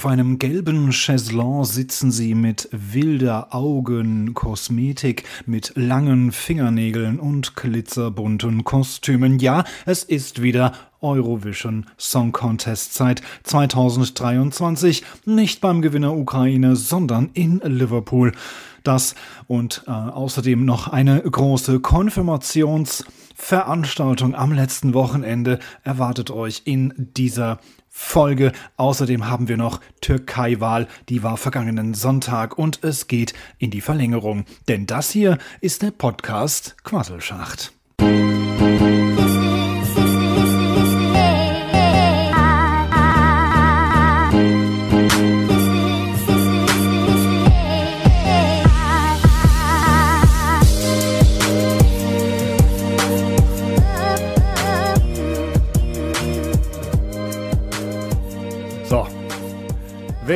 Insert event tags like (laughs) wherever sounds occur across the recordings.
Auf einem gelben Chaiselon sitzen sie mit wilder Augenkosmetik, mit langen Fingernägeln und glitzerbunten Kostümen. Ja, es ist wieder Eurovision Song Contest Zeit 2023. Nicht beim Gewinner Ukraine, sondern in Liverpool. Das und äh, außerdem noch eine große Konfirmationsveranstaltung am letzten Wochenende erwartet euch in dieser Folge. Außerdem haben wir noch Türkei-Wahl, die war vergangenen Sonntag und es geht in die Verlängerung. Denn das hier ist der Podcast Quasselschacht.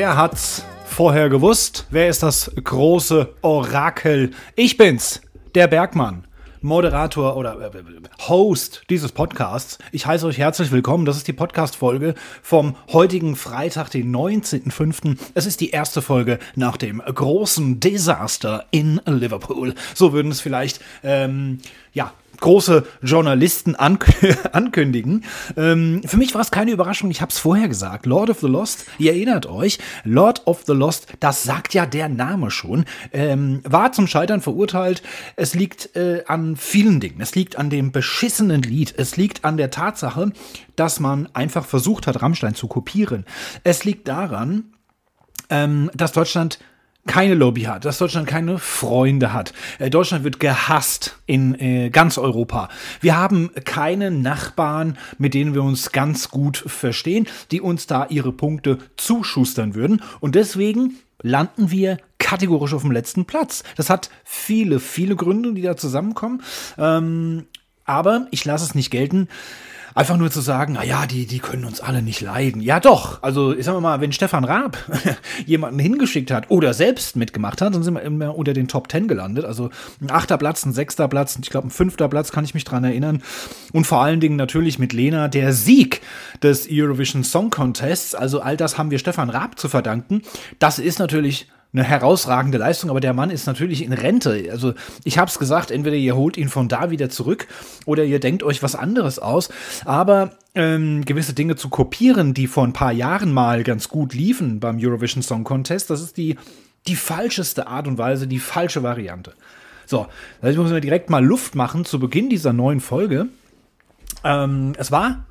Wer hat's vorher gewusst? Wer ist das große Orakel? Ich bin's, der Bergmann. Moderator oder äh, Host dieses Podcasts. Ich heiße euch herzlich willkommen. Das ist die Podcast-Folge vom heutigen Freitag, den 19.05. Es ist die erste Folge nach dem großen Desaster in Liverpool. So würden es vielleicht, ähm, ja, große Journalisten ank (laughs) ankündigen. Ähm, für mich war es keine Überraschung, ich habe es vorher gesagt. Lord of the Lost, ihr erinnert euch, Lord of the Lost, das sagt ja der Name schon, ähm, war zum Scheitern verurteilt. Es liegt äh, an vielen Dingen. Es liegt an dem beschissenen Lied. Es liegt an der Tatsache, dass man einfach versucht hat, Rammstein zu kopieren. Es liegt daran, ähm, dass Deutschland keine Lobby hat, dass Deutschland keine Freunde hat. Äh, Deutschland wird gehasst in äh, ganz Europa. Wir haben keine Nachbarn, mit denen wir uns ganz gut verstehen, die uns da ihre Punkte zuschustern würden. Und deswegen landen wir kategorisch auf dem letzten Platz. Das hat viele, viele Gründe, die da zusammenkommen. Ähm, aber ich lasse es nicht gelten einfach nur zu sagen, na ja, die, die können uns alle nicht leiden. Ja, doch. Also, ich sag mal, wenn Stefan Raab (laughs) jemanden hingeschickt hat oder selbst mitgemacht hat, dann sind wir immer unter den Top Ten gelandet. Also, ein achter Platz, ein sechster Platz, ich glaube, ein fünfter Platz, kann ich mich dran erinnern. Und vor allen Dingen natürlich mit Lena der Sieg des Eurovision Song Contests. Also, all das haben wir Stefan Raab zu verdanken. Das ist natürlich eine herausragende Leistung, aber der Mann ist natürlich in Rente. Also ich habe es gesagt, entweder ihr holt ihn von da wieder zurück oder ihr denkt euch was anderes aus. Aber ähm, gewisse Dinge zu kopieren, die vor ein paar Jahren mal ganz gut liefen beim Eurovision Song Contest, das ist die, die falscheste Art und Weise, die falsche Variante. So, jetzt müssen wir direkt mal Luft machen zu Beginn dieser neuen Folge. Ähm, es war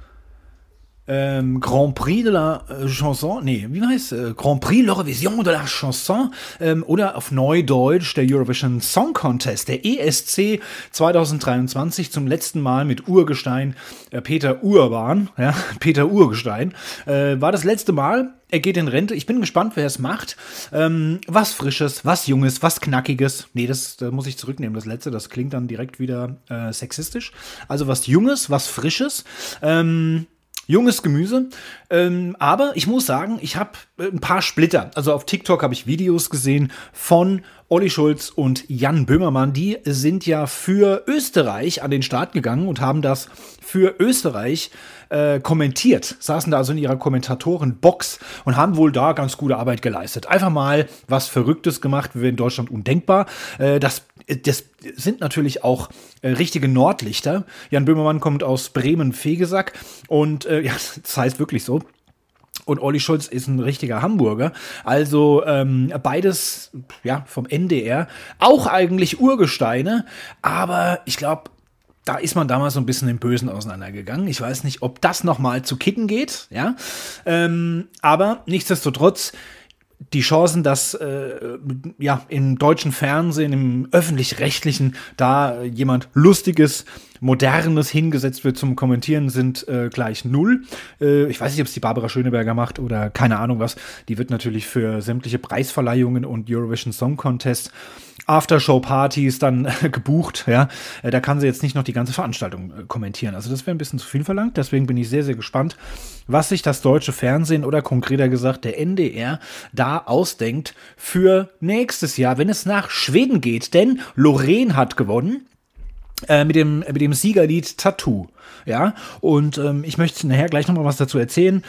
ähm, Grand Prix de la äh, Chanson, nee, wie heißt äh, Grand Prix l'Eurovision de la Chanson ähm, oder auf Neudeutsch der Eurovision Song Contest, der ESC 2023 zum letzten Mal mit Urgestein äh, Peter Urban, (laughs) ja, Peter Urgestein, äh, war das letzte Mal. Er geht in Rente. Ich bin gespannt, wer es macht. Ähm, was Frisches, was Junges, was Knackiges. Nee, das, das muss ich zurücknehmen, das letzte. Das klingt dann direkt wieder äh, sexistisch. Also was Junges, was Frisches. Ähm, junges Gemüse. Ähm, aber ich muss sagen, ich habe ein paar Splitter. Also auf TikTok habe ich Videos gesehen von Olli Schulz und Jan Böhmermann. Die sind ja für Österreich an den Start gegangen und haben das für Österreich äh, kommentiert. Saßen da also in ihrer Kommentatorenbox und haben wohl da ganz gute Arbeit geleistet. Einfach mal was Verrücktes gemacht, wie in Deutschland undenkbar. Äh, das das sind natürlich auch äh, richtige Nordlichter. Jan Böhmermann kommt aus Bremen-Fegesack und äh, (laughs) ja, das heißt wirklich so. Und Olli Schulz ist ein richtiger Hamburger. Also ähm, beides ja vom NDR. Auch eigentlich Urgesteine, aber ich glaube, da ist man damals so ein bisschen im Bösen auseinandergegangen. Ich weiß nicht, ob das nochmal zu kicken geht, ja. Ähm, aber nichtsdestotrotz die Chancen, dass äh, ja im deutschen Fernsehen, im öffentlich-rechtlichen, da jemand Lustiges, Modernes hingesetzt wird zum Kommentieren, sind äh, gleich null. Äh, ich weiß nicht, ob es die Barbara Schöneberger macht oder keine Ahnung was. Die wird natürlich für sämtliche Preisverleihungen und Eurovision Song Contest Aftershow-Partys dann (laughs) gebucht, ja. Äh, da kann sie jetzt nicht noch die ganze Veranstaltung äh, kommentieren. Also das wäre ein bisschen zu viel verlangt. Deswegen bin ich sehr, sehr gespannt, was sich das deutsche Fernsehen oder konkreter gesagt der NDR da ausdenkt für nächstes Jahr, wenn es nach Schweden geht. Denn Lorraine hat gewonnen. Äh, mit, dem, mit dem Siegerlied Tattoo. Ja, und ähm, ich möchte nachher gleich nochmal was dazu erzählen.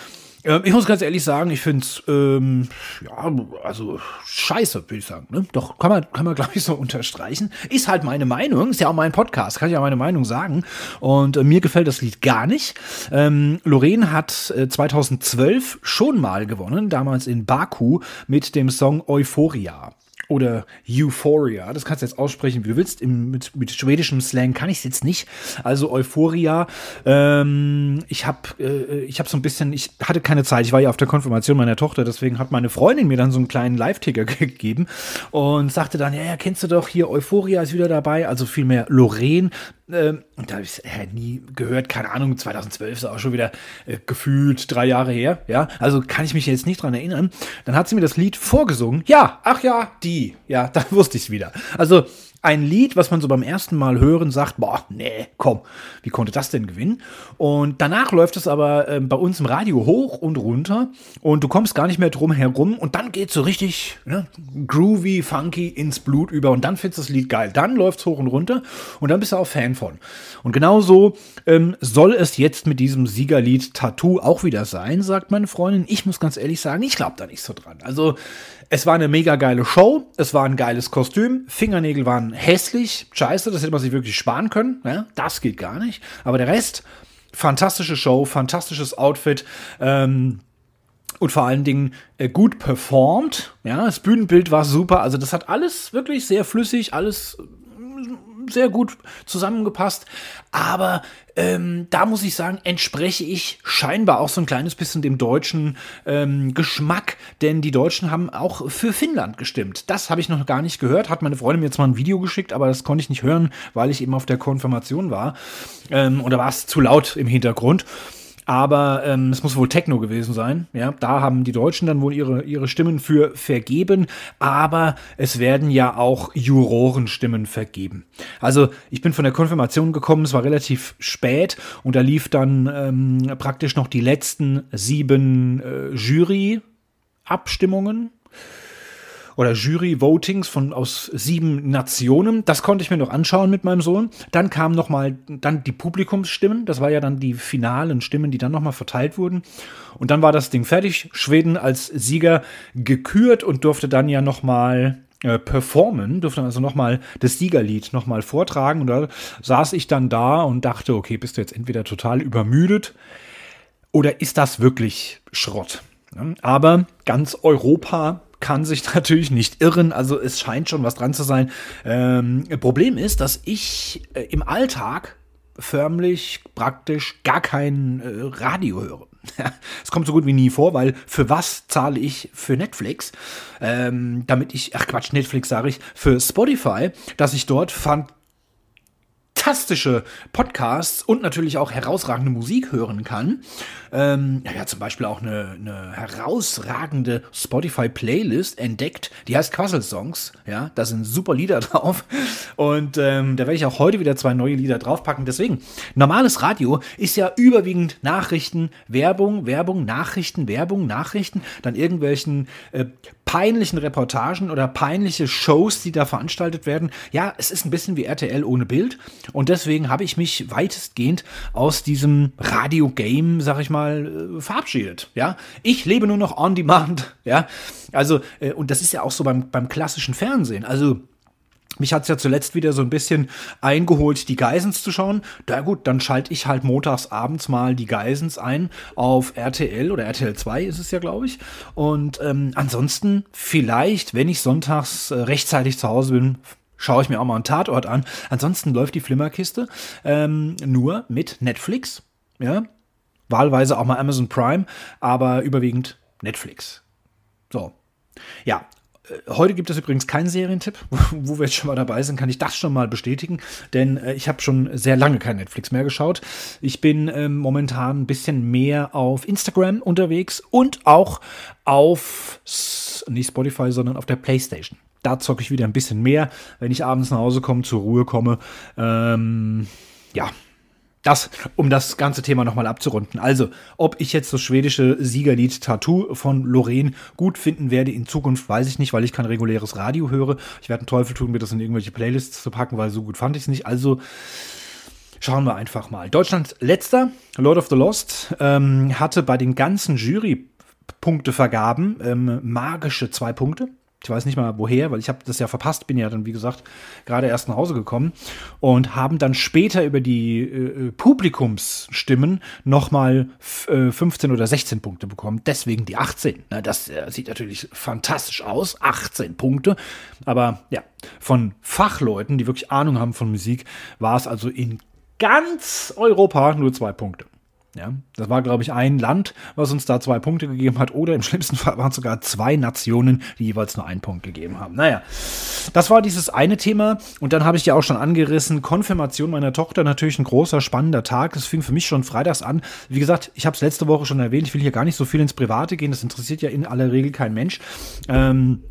Ähm, ich muss ganz ehrlich sagen, ich finde es, ähm, ja, also scheiße, würde ich sagen. Ne? Doch, kann man, kann man (laughs) glaube ich, so unterstreichen. Ist halt meine Meinung, ist ja auch mein Podcast, kann ich ja meine Meinung sagen. Und äh, mir gefällt das Lied gar nicht. Ähm, Lorraine hat äh, 2012 schon mal gewonnen, damals in Baku mit dem Song Euphoria oder Euphoria. Das kannst du jetzt aussprechen, wie du willst. Im, mit, mit schwedischem Slang kann ich es jetzt nicht. Also Euphoria. Ähm, ich habe äh, ich hab so ein bisschen, ich hatte keine Zeit. Ich war ja auf der Konfirmation meiner Tochter, deswegen hat meine Freundin mir dann so einen kleinen Live-Ticker (laughs) gegeben und sagte dann, ja, ja, kennst du doch hier Euphoria ist wieder dabei. Also vielmehr Lorraine. Ähm, und da habe ich äh, nie gehört, keine Ahnung, 2012 ist auch schon wieder äh, gefühlt drei Jahre her, ja. Also kann ich mich jetzt nicht dran erinnern. Dann hat sie mir das Lied vorgesungen. Ja, ach ja, die. Ja, (laughs) da wusste ich es wieder. Also ein Lied, was man so beim ersten Mal hören sagt, boah, nee, komm, wie konnte das denn gewinnen? Und danach läuft es aber äh, bei uns im Radio hoch und runter und du kommst gar nicht mehr drum herum und dann geht so richtig ne, groovy, funky ins Blut über und dann findest du das Lied geil. Dann läuft es hoch und runter und dann bist du auch Fan von. Und genauso ähm, soll es jetzt mit diesem Siegerlied Tattoo auch wieder sein, sagt meine Freundin. Ich muss ganz ehrlich sagen, ich glaube da nicht so dran. Also es war eine mega geile Show, es war ein geiles Kostüm, Fingernägel waren hässlich, scheiße, das hätte man sich wirklich sparen können, ja? das geht gar nicht. Aber der Rest, fantastische Show, fantastisches Outfit, ähm, und vor allen Dingen äh, gut performt. Ja, das Bühnenbild war super. Also das hat alles wirklich sehr flüssig, alles sehr gut zusammengepasst. Aber ähm, da muss ich sagen, entspreche ich scheinbar auch so ein kleines bisschen dem deutschen ähm, Geschmack, denn die Deutschen haben auch für Finnland gestimmt. Das habe ich noch gar nicht gehört. Hat meine Freundin mir jetzt mal ein Video geschickt, aber das konnte ich nicht hören, weil ich eben auf der Konfirmation war. Ähm, oder war es zu laut im Hintergrund? Aber ähm, es muss wohl Techno gewesen sein. Ja, da haben die Deutschen dann wohl ihre, ihre Stimmen für vergeben. Aber es werden ja auch Jurorenstimmen vergeben. Also ich bin von der Konfirmation gekommen, es war relativ spät und da lief dann ähm, praktisch noch die letzten sieben äh, Jury-Abstimmungen oder Jury-Votings von aus sieben Nationen. Das konnte ich mir noch anschauen mit meinem Sohn. Dann kamen noch mal dann die Publikumsstimmen. Das war ja dann die finalen Stimmen, die dann noch mal verteilt wurden. Und dann war das Ding fertig. Schweden als Sieger gekürt und durfte dann ja noch mal äh, performen, durfte also nochmal das Siegerlied nochmal vortragen. Und da saß ich dann da und dachte, okay, bist du jetzt entweder total übermüdet oder ist das wirklich Schrott? Aber ganz Europa kann sich (laughs) natürlich nicht irren. Also es scheint schon was dran zu sein. Ähm, Problem ist, dass ich äh, im Alltag förmlich praktisch gar kein äh, Radio höre. (laughs) Es kommt so gut wie nie vor, weil für was zahle ich für Netflix? Ähm, damit ich, ach Quatsch, Netflix sage ich, für Spotify, dass ich dort fand fantastische Podcasts und natürlich auch herausragende Musik hören kann. Ähm, ja, zum Beispiel auch eine, eine herausragende Spotify-Playlist entdeckt, die heißt Quassel Songs. Ja, da sind super Lieder (laughs) drauf. Und ähm, da werde ich auch heute wieder zwei neue Lieder draufpacken. Deswegen, normales Radio ist ja überwiegend Nachrichten, Werbung, Werbung, Nachrichten, Werbung, Nachrichten, dann irgendwelchen äh, peinlichen Reportagen oder peinliche Shows, die da veranstaltet werden. Ja, es ist ein bisschen wie RTL ohne Bild. Und deswegen habe ich mich weitestgehend aus diesem Radio-Game, sag ich mal, äh, verabschiedet. Ja, ich lebe nur noch on demand. (laughs) Ja, also, äh, und das ist ja auch so beim, beim klassischen Fernsehen. Also, mich hat es ja zuletzt wieder so ein bisschen eingeholt, die Geisens zu schauen. Na gut, dann schalte ich halt montags abends mal die Geisens ein auf RTL oder RTL 2 ist es ja, glaube ich. Und ähm, ansonsten vielleicht, wenn ich sonntags äh, rechtzeitig zu Hause bin, schaue ich mir auch mal einen Tatort an. Ansonsten läuft die Flimmerkiste ähm, nur mit Netflix. Ja, wahlweise auch mal Amazon Prime, aber überwiegend Netflix. So. Ja, Heute gibt es übrigens keinen Serientipp, (laughs) wo wir jetzt schon mal dabei sind, kann ich das schon mal bestätigen, denn äh, ich habe schon sehr lange kein Netflix mehr geschaut. Ich bin äh, momentan ein bisschen mehr auf Instagram unterwegs und auch auf nicht Spotify, sondern auf der PlayStation. Da zocke ich wieder ein bisschen mehr, wenn ich abends nach Hause komme, zur Ruhe komme. Ähm, ja, das, um das ganze Thema nochmal abzurunden. Also, ob ich jetzt das schwedische Siegerlied Tattoo von Lorraine gut finden werde in Zukunft, weiß ich nicht, weil ich kein reguläres Radio höre. Ich werde einen Teufel tun, mir das in irgendwelche Playlists zu packen, weil so gut fand ich es nicht. Also, Schauen wir einfach mal. Deutschland letzter, Lord of the Lost, ähm, hatte bei den ganzen Jury-Punktevergaben ähm, magische zwei Punkte. Ich weiß nicht mal woher, weil ich habe das ja verpasst, bin ja dann, wie gesagt, gerade erst nach Hause gekommen und haben dann später über die äh, Publikumsstimmen nochmal äh, 15 oder 16 Punkte bekommen. Deswegen die 18. Na, das äh, sieht natürlich fantastisch aus. 18 Punkte. Aber ja, von Fachleuten, die wirklich Ahnung haben von Musik, war es also in ganz Europa nur zwei Punkte. Ja, das war, glaube ich, ein Land, was uns da zwei Punkte gegeben hat, oder im schlimmsten Fall waren es sogar zwei Nationen, die jeweils nur einen Punkt gegeben haben. Naja, das war dieses eine Thema. Und dann habe ich ja auch schon angerissen, Konfirmation meiner Tochter, natürlich ein großer, spannender Tag. Das fing für mich schon freitags an. Wie gesagt, ich habe es letzte Woche schon erwähnt, ich will hier gar nicht so viel ins Private gehen, das interessiert ja in aller Regel kein Mensch. Ähm,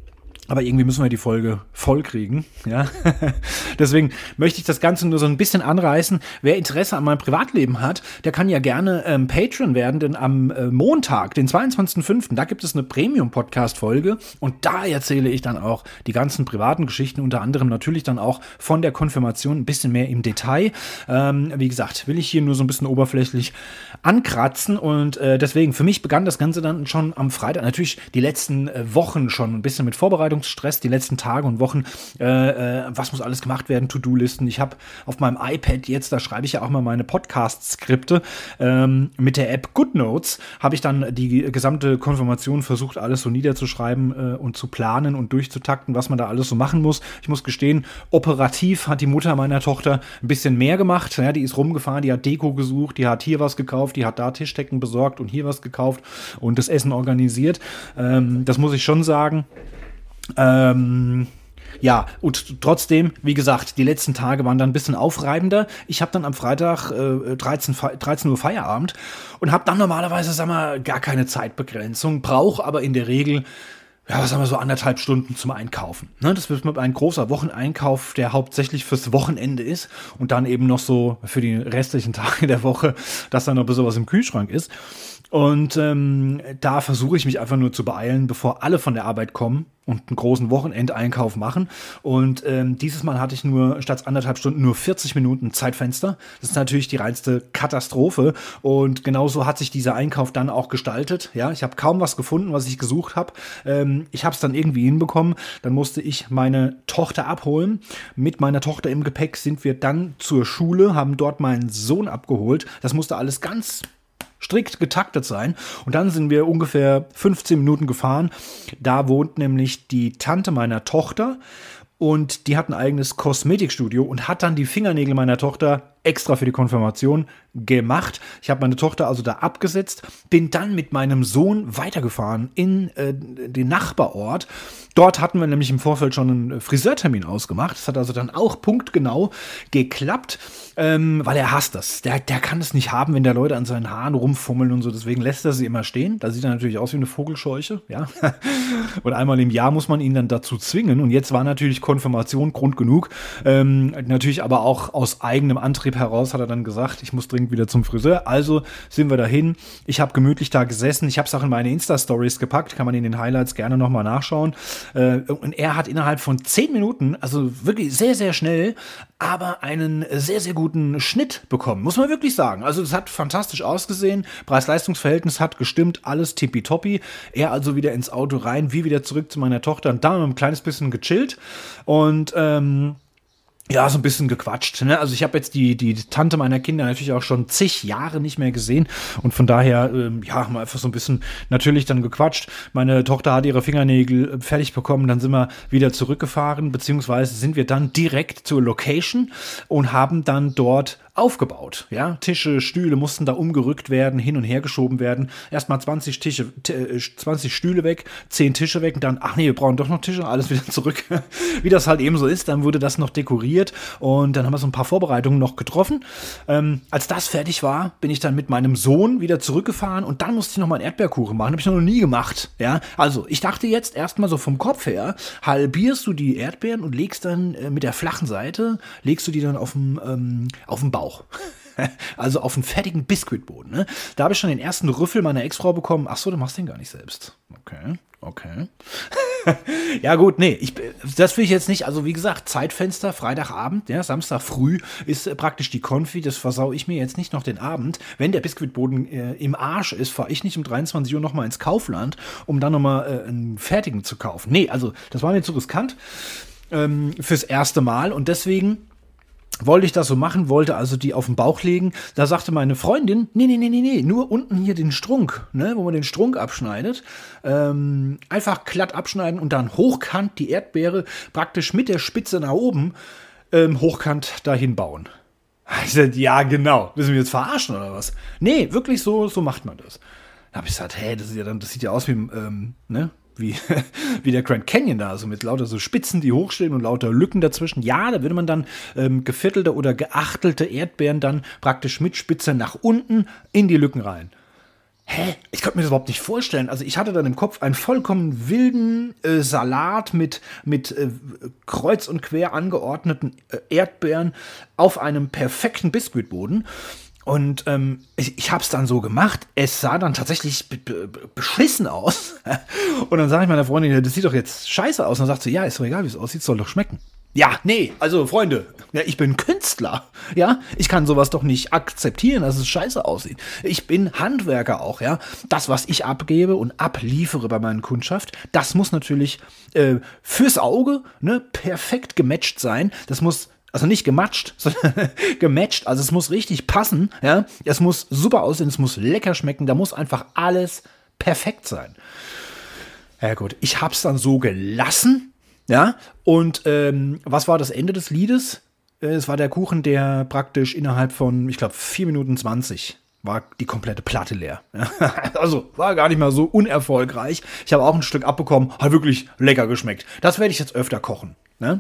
aber irgendwie müssen wir die Folge voll kriegen. Ja? (laughs) Deswegen möchte ich das Ganze nur so ein bisschen anreißen. Wer Interesse an meinem Privatleben hat, der kann ja gerne ähm, Patreon werden, denn am äh, Montag, den 22.05., da gibt es eine Premium-Podcast-Folge und da erzähle ich dann auch die ganzen privaten Geschichten, unter anderem natürlich dann auch von der Konfirmation ein bisschen mehr im Detail. Ähm, wie gesagt, will ich hier nur so ein bisschen oberflächlich ankratzen und äh, deswegen, für mich begann das Ganze dann schon am Freitag, natürlich die letzten äh, Wochen schon ein bisschen mit Vorbereitung Vorbereitungsstress die letzten Tage und Wochen. Äh, äh, was muss alles gemacht werden? To-Do-Listen. Ich habe auf meinem iPad jetzt, da schreibe ich ja auch mal meine Podcast-Skripte. Ähm, mit der App GoodNotes habe ich dann die gesamte Konfirmation versucht, alles so niederzuschreiben äh, und zu planen und durchzutakten, was man da alles so machen muss. Ich muss gestehen, operativ hat die Mutter meiner Tochter ein bisschen mehr gemacht. Ja, die ist rumgefahren, die hat Deko gesucht, die hat hier was gekauft, die hat da Tischdecken besorgt und hier was gekauft und das Essen organisiert. Ähm, das muss ich schon sagen. Ähm, ja, und trotzdem, wie gesagt, die letzten Tage waren dann ein bisschen aufreibender. Ich habe dann am Freitag äh, 13, 13 Uhr Feierabend und habe dann normalerweise, sag mal, gar keine Zeitbegrenzung, brauche aber in der Regel ja, was haben wir so anderthalb Stunden zum Einkaufen. Ne, das wird ein großer Wocheneinkauf, der hauptsächlich fürs Wochenende ist und dann eben noch so für die restlichen (laughs) Tage der Woche, dass dann noch ein bisschen was im Kühlschrank ist. Und ähm, da versuche ich mich einfach nur zu beeilen, bevor alle von der Arbeit kommen und einen großen Wochenendeinkauf machen. Und ähm, dieses Mal hatte ich nur statt anderthalb Stunden nur 40 Minuten Zeitfenster. Das ist natürlich die reinste Katastrophe. Und genauso hat sich dieser Einkauf dann auch gestaltet. Ja, ich habe kaum was gefunden, was ich gesucht habe. Ähm, ich habe es dann irgendwie hinbekommen. Dann musste ich meine Tochter abholen. Mit meiner Tochter im Gepäck sind wir dann zur Schule, haben dort meinen Sohn abgeholt. Das musste alles ganz strikt getaktet sein. Und dann sind wir ungefähr 15 Minuten gefahren. Da wohnt nämlich die Tante meiner Tochter und die hat ein eigenes Kosmetikstudio und hat dann die Fingernägel meiner Tochter extra für die Konfirmation gemacht. Ich habe meine Tochter also da abgesetzt, bin dann mit meinem Sohn weitergefahren in äh, den Nachbarort. Dort hatten wir nämlich im Vorfeld schon einen Friseurtermin ausgemacht. Das hat also dann auch punktgenau geklappt, ähm, weil er hasst das. Der, der kann es nicht haben, wenn der Leute an seinen Haaren rumfummeln und so. Deswegen lässt er sie immer stehen. Da sieht er natürlich aus wie eine Vogelscheuche, ja. (laughs) und einmal im Jahr muss man ihn dann dazu zwingen. Und jetzt war natürlich Konfirmation Grund genug. Ähm, natürlich aber auch aus eigenem Antrieb heraus hat er dann gesagt, ich muss dringend wieder zum Friseur. Also sind wir dahin. Ich habe gemütlich da gesessen. Ich habe es auch in meine Insta-Stories gepackt. Kann man in den Highlights gerne nochmal nachschauen. Äh, und er hat innerhalb von zehn Minuten, also wirklich sehr, sehr schnell, aber einen sehr, sehr guten Schnitt bekommen. Muss man wirklich sagen. Also es hat fantastisch ausgesehen. Preis-Leistungs-Verhältnis hat gestimmt. Alles tippitoppi. Er also wieder ins Auto rein, wie wieder zurück zu meiner Tochter und da ein kleines bisschen gechillt. Und ähm, ja, so ein bisschen gequatscht. Ne? Also ich habe jetzt die, die Tante meiner Kinder natürlich auch schon zig Jahre nicht mehr gesehen und von daher, ähm, ja, wir einfach so ein bisschen natürlich dann gequatscht. Meine Tochter hat ihre Fingernägel äh, fertig bekommen, dann sind wir wieder zurückgefahren, beziehungsweise sind wir dann direkt zur Location und haben dann dort aufgebaut. Ja, Tische, Stühle mussten da umgerückt werden, hin und her geschoben werden. Erstmal 20 Tische, 20 äh, Stühle weg, 10 Tische weg und dann, ach nee, wir brauchen doch noch Tische, alles wieder zurück. (laughs) Wie das halt eben so ist, dann wurde das noch dekoriert und dann haben wir so ein paar Vorbereitungen noch getroffen. Ähm, als das fertig war, bin ich dann mit meinem Sohn wieder zurückgefahren und dann musste ich noch mal einen Erdbeerkuchen machen. Habe ich noch nie gemacht. Ja, also ich dachte jetzt erstmal so vom Kopf her, halbierst du die Erdbeeren und legst dann äh, mit der flachen Seite, legst du die dann auf dem, ähm, Bauch Bauch. (laughs) Also auf einen fertigen Biskuitboden. Ne? Da habe ich schon den ersten Rüffel meiner Ex-Frau bekommen. Ach so, du machst den gar nicht selbst. Okay, okay. (laughs) ja gut, nee, ich, das will ich jetzt nicht, also wie gesagt, Zeitfenster, Freitagabend, ja, Samstag früh ist äh, praktisch die Konfi, das versau ich mir jetzt nicht noch den Abend. Wenn der Biskuitboden äh, im Arsch ist, fahre ich nicht um 23 Uhr nochmal ins Kaufland, um dann nochmal äh, einen fertigen zu kaufen. Nee, also das war mir zu riskant ähm, fürs erste Mal und deswegen wollte ich das so machen, wollte also die auf den Bauch legen. Da sagte meine Freundin, nee, nee, nee, nee, nee, nur unten hier den Strunk, ne, wo man den Strunk abschneidet. Ähm, einfach glatt abschneiden und dann hochkant die Erdbeere praktisch mit der Spitze nach oben ähm, hochkant dahin bauen. (laughs) Ich sagte, ja, genau. Müssen wir jetzt verarschen oder was? Nee, wirklich so, so macht man das. Da habe ich gesagt, hä, das, ja dann, das sieht ja aus wie, ähm, ne, wie, (laughs) wie der Grand Canyon da, also mit lauter so Spitzen, die hochstehen und lauter Lücken dazwischen. Ja, da würde man dann ähm, geviertelte oder geachtelte Erdbeeren dann praktisch mit Spitze nach unten in die Lücken rein. Hä? Ich konnte mir das überhaupt nicht vorstellen. Also ich hatte dann im Kopf einen vollkommen wilden äh, Salat mit, mit äh, kreuz und quer angeordneten äh, Erdbeeren auf einem perfekten Biskuitboden. Und ähm, ich, ich habe es dann so gemacht. Es sah dann tatsächlich beschissen aus. (laughs) und dann sage ich meiner Freundin, das sieht doch jetzt scheiße aus. Und dann sagt sie, ja, ist doch egal, wie es aussieht, soll doch schmecken. Ja, nee, also Freunde, ja, ich bin Künstler. Ja, ich kann sowas doch nicht akzeptieren, dass es scheiße aussieht. Ich bin Handwerker auch, ja. Das, was ich abgebe und abliefere bei meinen Kundschaft, das muss natürlich äh, fürs Auge ne, perfekt gematcht sein. Das muss also nicht gematscht, (laughs) sondern gematcht. Also es muss richtig passen, ja. Es muss super aussehen, es muss lecker schmecken, da muss einfach alles perfekt sein. Ja gut, ich hab's dann so gelassen, ja. Und ähm, was war das Ende des Liedes? Äh, es war der Kuchen, der praktisch innerhalb von, ich glaube, 4 Minuten 20 war die komplette Platte leer. (laughs) also war gar nicht mal so unerfolgreich. Ich habe auch ein Stück abbekommen, hat wirklich lecker geschmeckt. Das werde ich jetzt öfter kochen. Ne?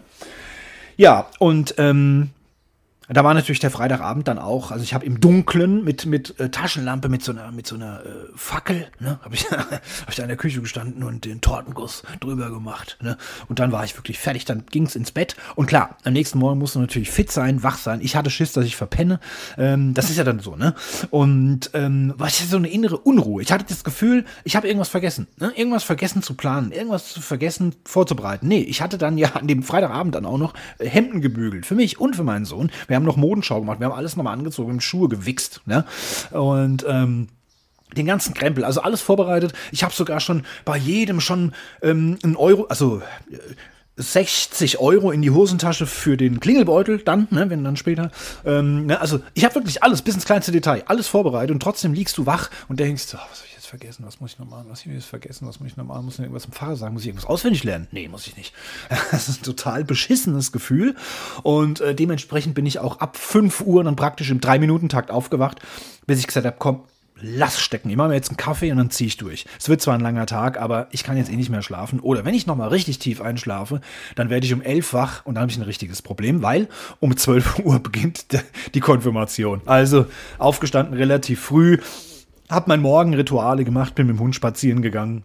Ja, und ähm, da war natürlich der Freitagabend dann auch, also ich habe im Dunkeln mit, mit äh, Taschenlampe, mit so einer, mit so einer äh, Fackel, ne, (laughs) habe ich, hab ich da in der Küche gestanden und den Tortenguss drüber gemacht. Ne? Und dann war ich wirklich fertig, dann ging's ins Bett. Und klar, am nächsten Morgen musst du natürlich fit sein, wach sein. Ich hatte Schiss, dass ich verpenne. Ähm, das ist ja dann so, ne? Und ähm, war ich so eine innere Unruhe. Ich hatte das Gefühl, ich habe irgendwas vergessen. Ne? Irgendwas vergessen zu planen, irgendwas zu vergessen vorzubereiten. Nee, ich hatte dann ja an dem Freitagabend dann auch noch äh, Hemden gebügelt. Für mich und für meinen Sohn. Wir haben noch Modenschau gemacht, wir haben alles nochmal angezogen, wir haben Schuhe gewichst. Ne? Und ähm, den ganzen Krempel, also alles vorbereitet. Ich habe sogar schon bei jedem schon ähm, einen Euro, also 60 Euro in die Hosentasche für den Klingelbeutel, dann, ne, wenn dann später. Ähm, ne, also ich habe wirklich alles bis ins kleinste Detail, alles vorbereitet und trotzdem liegst du wach und denkst, oh, was soll ich vergessen, was muss ich nochmal, was ich jetzt vergessen, was muss ich nochmal, muss ich irgendwas im Fahrer sagen, muss ich irgendwas auswendig lernen? Nee, muss ich nicht. (laughs) Das ist ein total beschissenes Gefühl und äh, dementsprechend bin ich auch ab 5 Uhr dann praktisch im 3-Minuten-Takt aufgewacht, bis ich gesagt habe, komm, lass stecken. Ich mache mir jetzt einen Kaffee und dann ziehe ich durch. Es wird zwar ein langer Tag, aber ich kann jetzt eh nicht mehr schlafen. Oder wenn ich nochmal richtig tief einschlafe, dann werde ich um 11 wach und dann habe ich ein richtiges Problem, weil um 12 (laughs) Uhr beginnt die Konfirmation. Also aufgestanden relativ früh, habe mein Morgenrituale gemacht, bin mit dem Hund spazieren gegangen.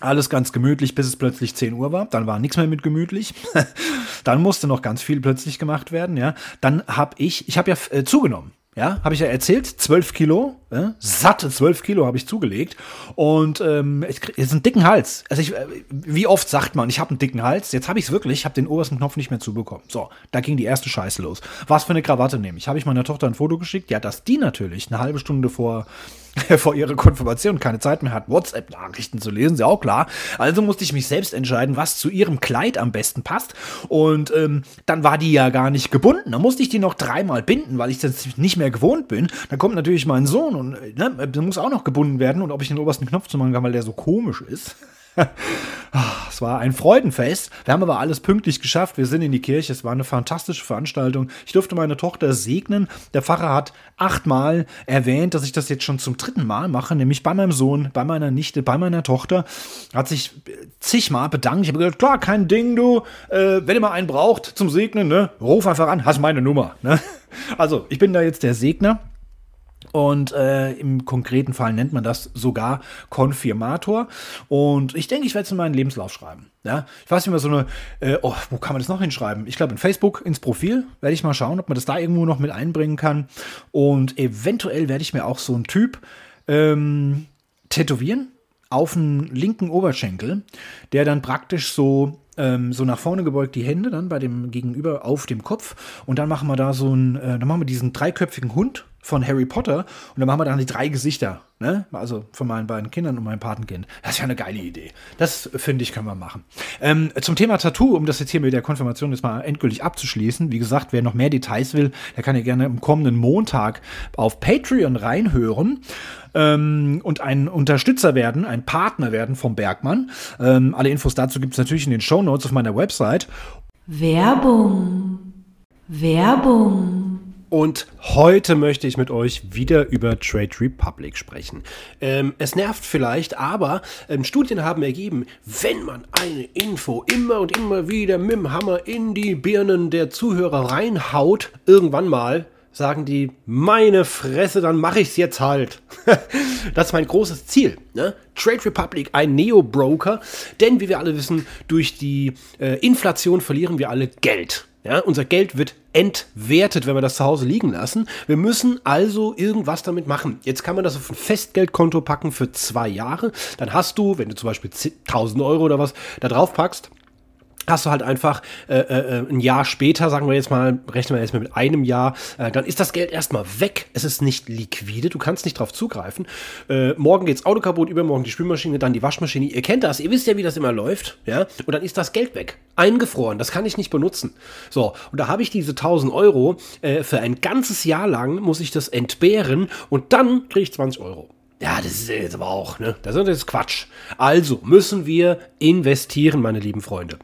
Alles ganz gemütlich, bis es plötzlich 10 Uhr war. Dann war nichts mehr mit gemütlich. (laughs) dann musste noch ganz viel plötzlich gemacht werden. Ja, dann habe ich, ich habe ja äh, zugenommen. Ja, habe ich ja erzählt, 12 Kilo, äh, satte 12 Kilo habe ich zugelegt und ähm, ich krieg, jetzt einen dicken Hals. Also ich, äh, wie oft sagt man, ich habe einen dicken Hals, jetzt habe ich es wirklich, ich habe den obersten Knopf nicht mehr zubekommen. So, da ging die erste Scheiße los. Was für eine Krawatte nehme ich? Habe ich meiner Tochter ein Foto geschickt? Ja, dass die natürlich eine halbe Stunde vor (laughs) vor ihrer Konfirmation keine Zeit mehr hat, WhatsApp-Nachrichten zu lesen, ist ja auch klar. Also musste ich mich selbst entscheiden, was zu ihrem Kleid am besten passt. Und ähm, dann war die ja gar nicht gebunden. Dann musste ich die noch dreimal binden, weil ich das nicht mehr gewohnt bin. Dann kommt natürlich mein Sohn und ne, der muss auch noch gebunden werden. Und ob ich den obersten Knopf zu machen kann, weil der so komisch ist. (laughs) es war ein Freudenfest. Wir haben aber alles pünktlich geschafft. Wir sind in die Kirche. Es war eine fantastische Veranstaltung. Ich durfte meine Tochter segnen. Der Pfarrer hat achtmal erwähnt, dass ich das jetzt schon zum dritten Mal mache, nämlich bei meinem Sohn, bei meiner Nichte, bei meiner Tochter. Hat sich zigmal bedankt. Ich habe gesagt, klar, kein Ding, du. Äh, wenn ihr mal einen braucht zum Segnen, ne, ruf einfach an, hast meine Nummer. Ne? Also, ich bin da jetzt der Segner. Und äh, im konkreten Fall nennt man das sogar Konfirmator. Und ich denke, ich werde es in meinen Lebenslauf schreiben. Ja, ich weiß nicht mehr so eine, äh, oh, wo kann man das noch hinschreiben? Ich glaube in Facebook ins Profil werde ich mal schauen, ob man das da irgendwo noch mit einbringen kann. Und eventuell werde ich mir auch so einen Typ ähm, tätowieren auf den linken Oberschenkel, der dann praktisch so ähm, so nach vorne gebeugt die Hände dann bei dem Gegenüber auf dem Kopf und dann machen wir da so einen, äh, dann machen wir diesen dreiköpfigen Hund von Harry Potter und dann machen wir dann die drei Gesichter, ne? Also von meinen beiden Kindern und meinem Patenkind. Das ist ja eine geile Idee. Das finde ich, können wir machen. Ähm, zum Thema Tattoo, um das jetzt hier mit der Konfirmation jetzt mal endgültig abzuschließen. Wie gesagt, wer noch mehr Details will, der kann ja gerne am kommenden Montag auf Patreon reinhören ähm, und ein Unterstützer werden, ein Partner werden vom Bergmann. Ähm, alle Infos dazu gibt es natürlich in den Show Notes auf meiner Website. Werbung. Werbung. Und heute möchte ich mit euch wieder über Trade Republic sprechen. Ähm, es nervt vielleicht, aber ähm, Studien haben ergeben, wenn man eine Info immer und immer wieder mit dem Hammer in die Birnen der Zuhörer reinhaut, irgendwann mal sagen die, meine Fresse, dann mache ich es jetzt halt. (laughs) das ist mein großes Ziel. Ne? Trade Republic, ein Neo-Broker, denn wie wir alle wissen, durch die äh, Inflation verlieren wir alle Geld. Ja, unser Geld wird entwertet, wenn wir das zu Hause liegen lassen. Wir müssen also irgendwas damit machen. Jetzt kann man das auf ein Festgeldkonto packen für zwei Jahre. Dann hast du, wenn du zum Beispiel 1000 Euro oder was da drauf packst, hast du halt einfach äh, äh, ein Jahr später, sagen wir jetzt mal, rechnen wir jetzt mal mit einem Jahr, äh, dann ist das Geld erstmal weg. Es ist nicht liquide, du kannst nicht drauf zugreifen. Äh, morgen geht's Auto kaputt, übermorgen die Spülmaschine, dann die Waschmaschine. Ihr kennt das, ihr wisst ja, wie das immer läuft, ja? Und dann ist das Geld weg, eingefroren. Das kann ich nicht benutzen. So, und da habe ich diese 1000 Euro äh, für ein ganzes Jahr lang muss ich das entbehren und dann kriege ich 20 Euro. Ja, das ist jetzt aber auch, ne? Das ist Quatsch. Also müssen wir investieren, meine lieben Freunde.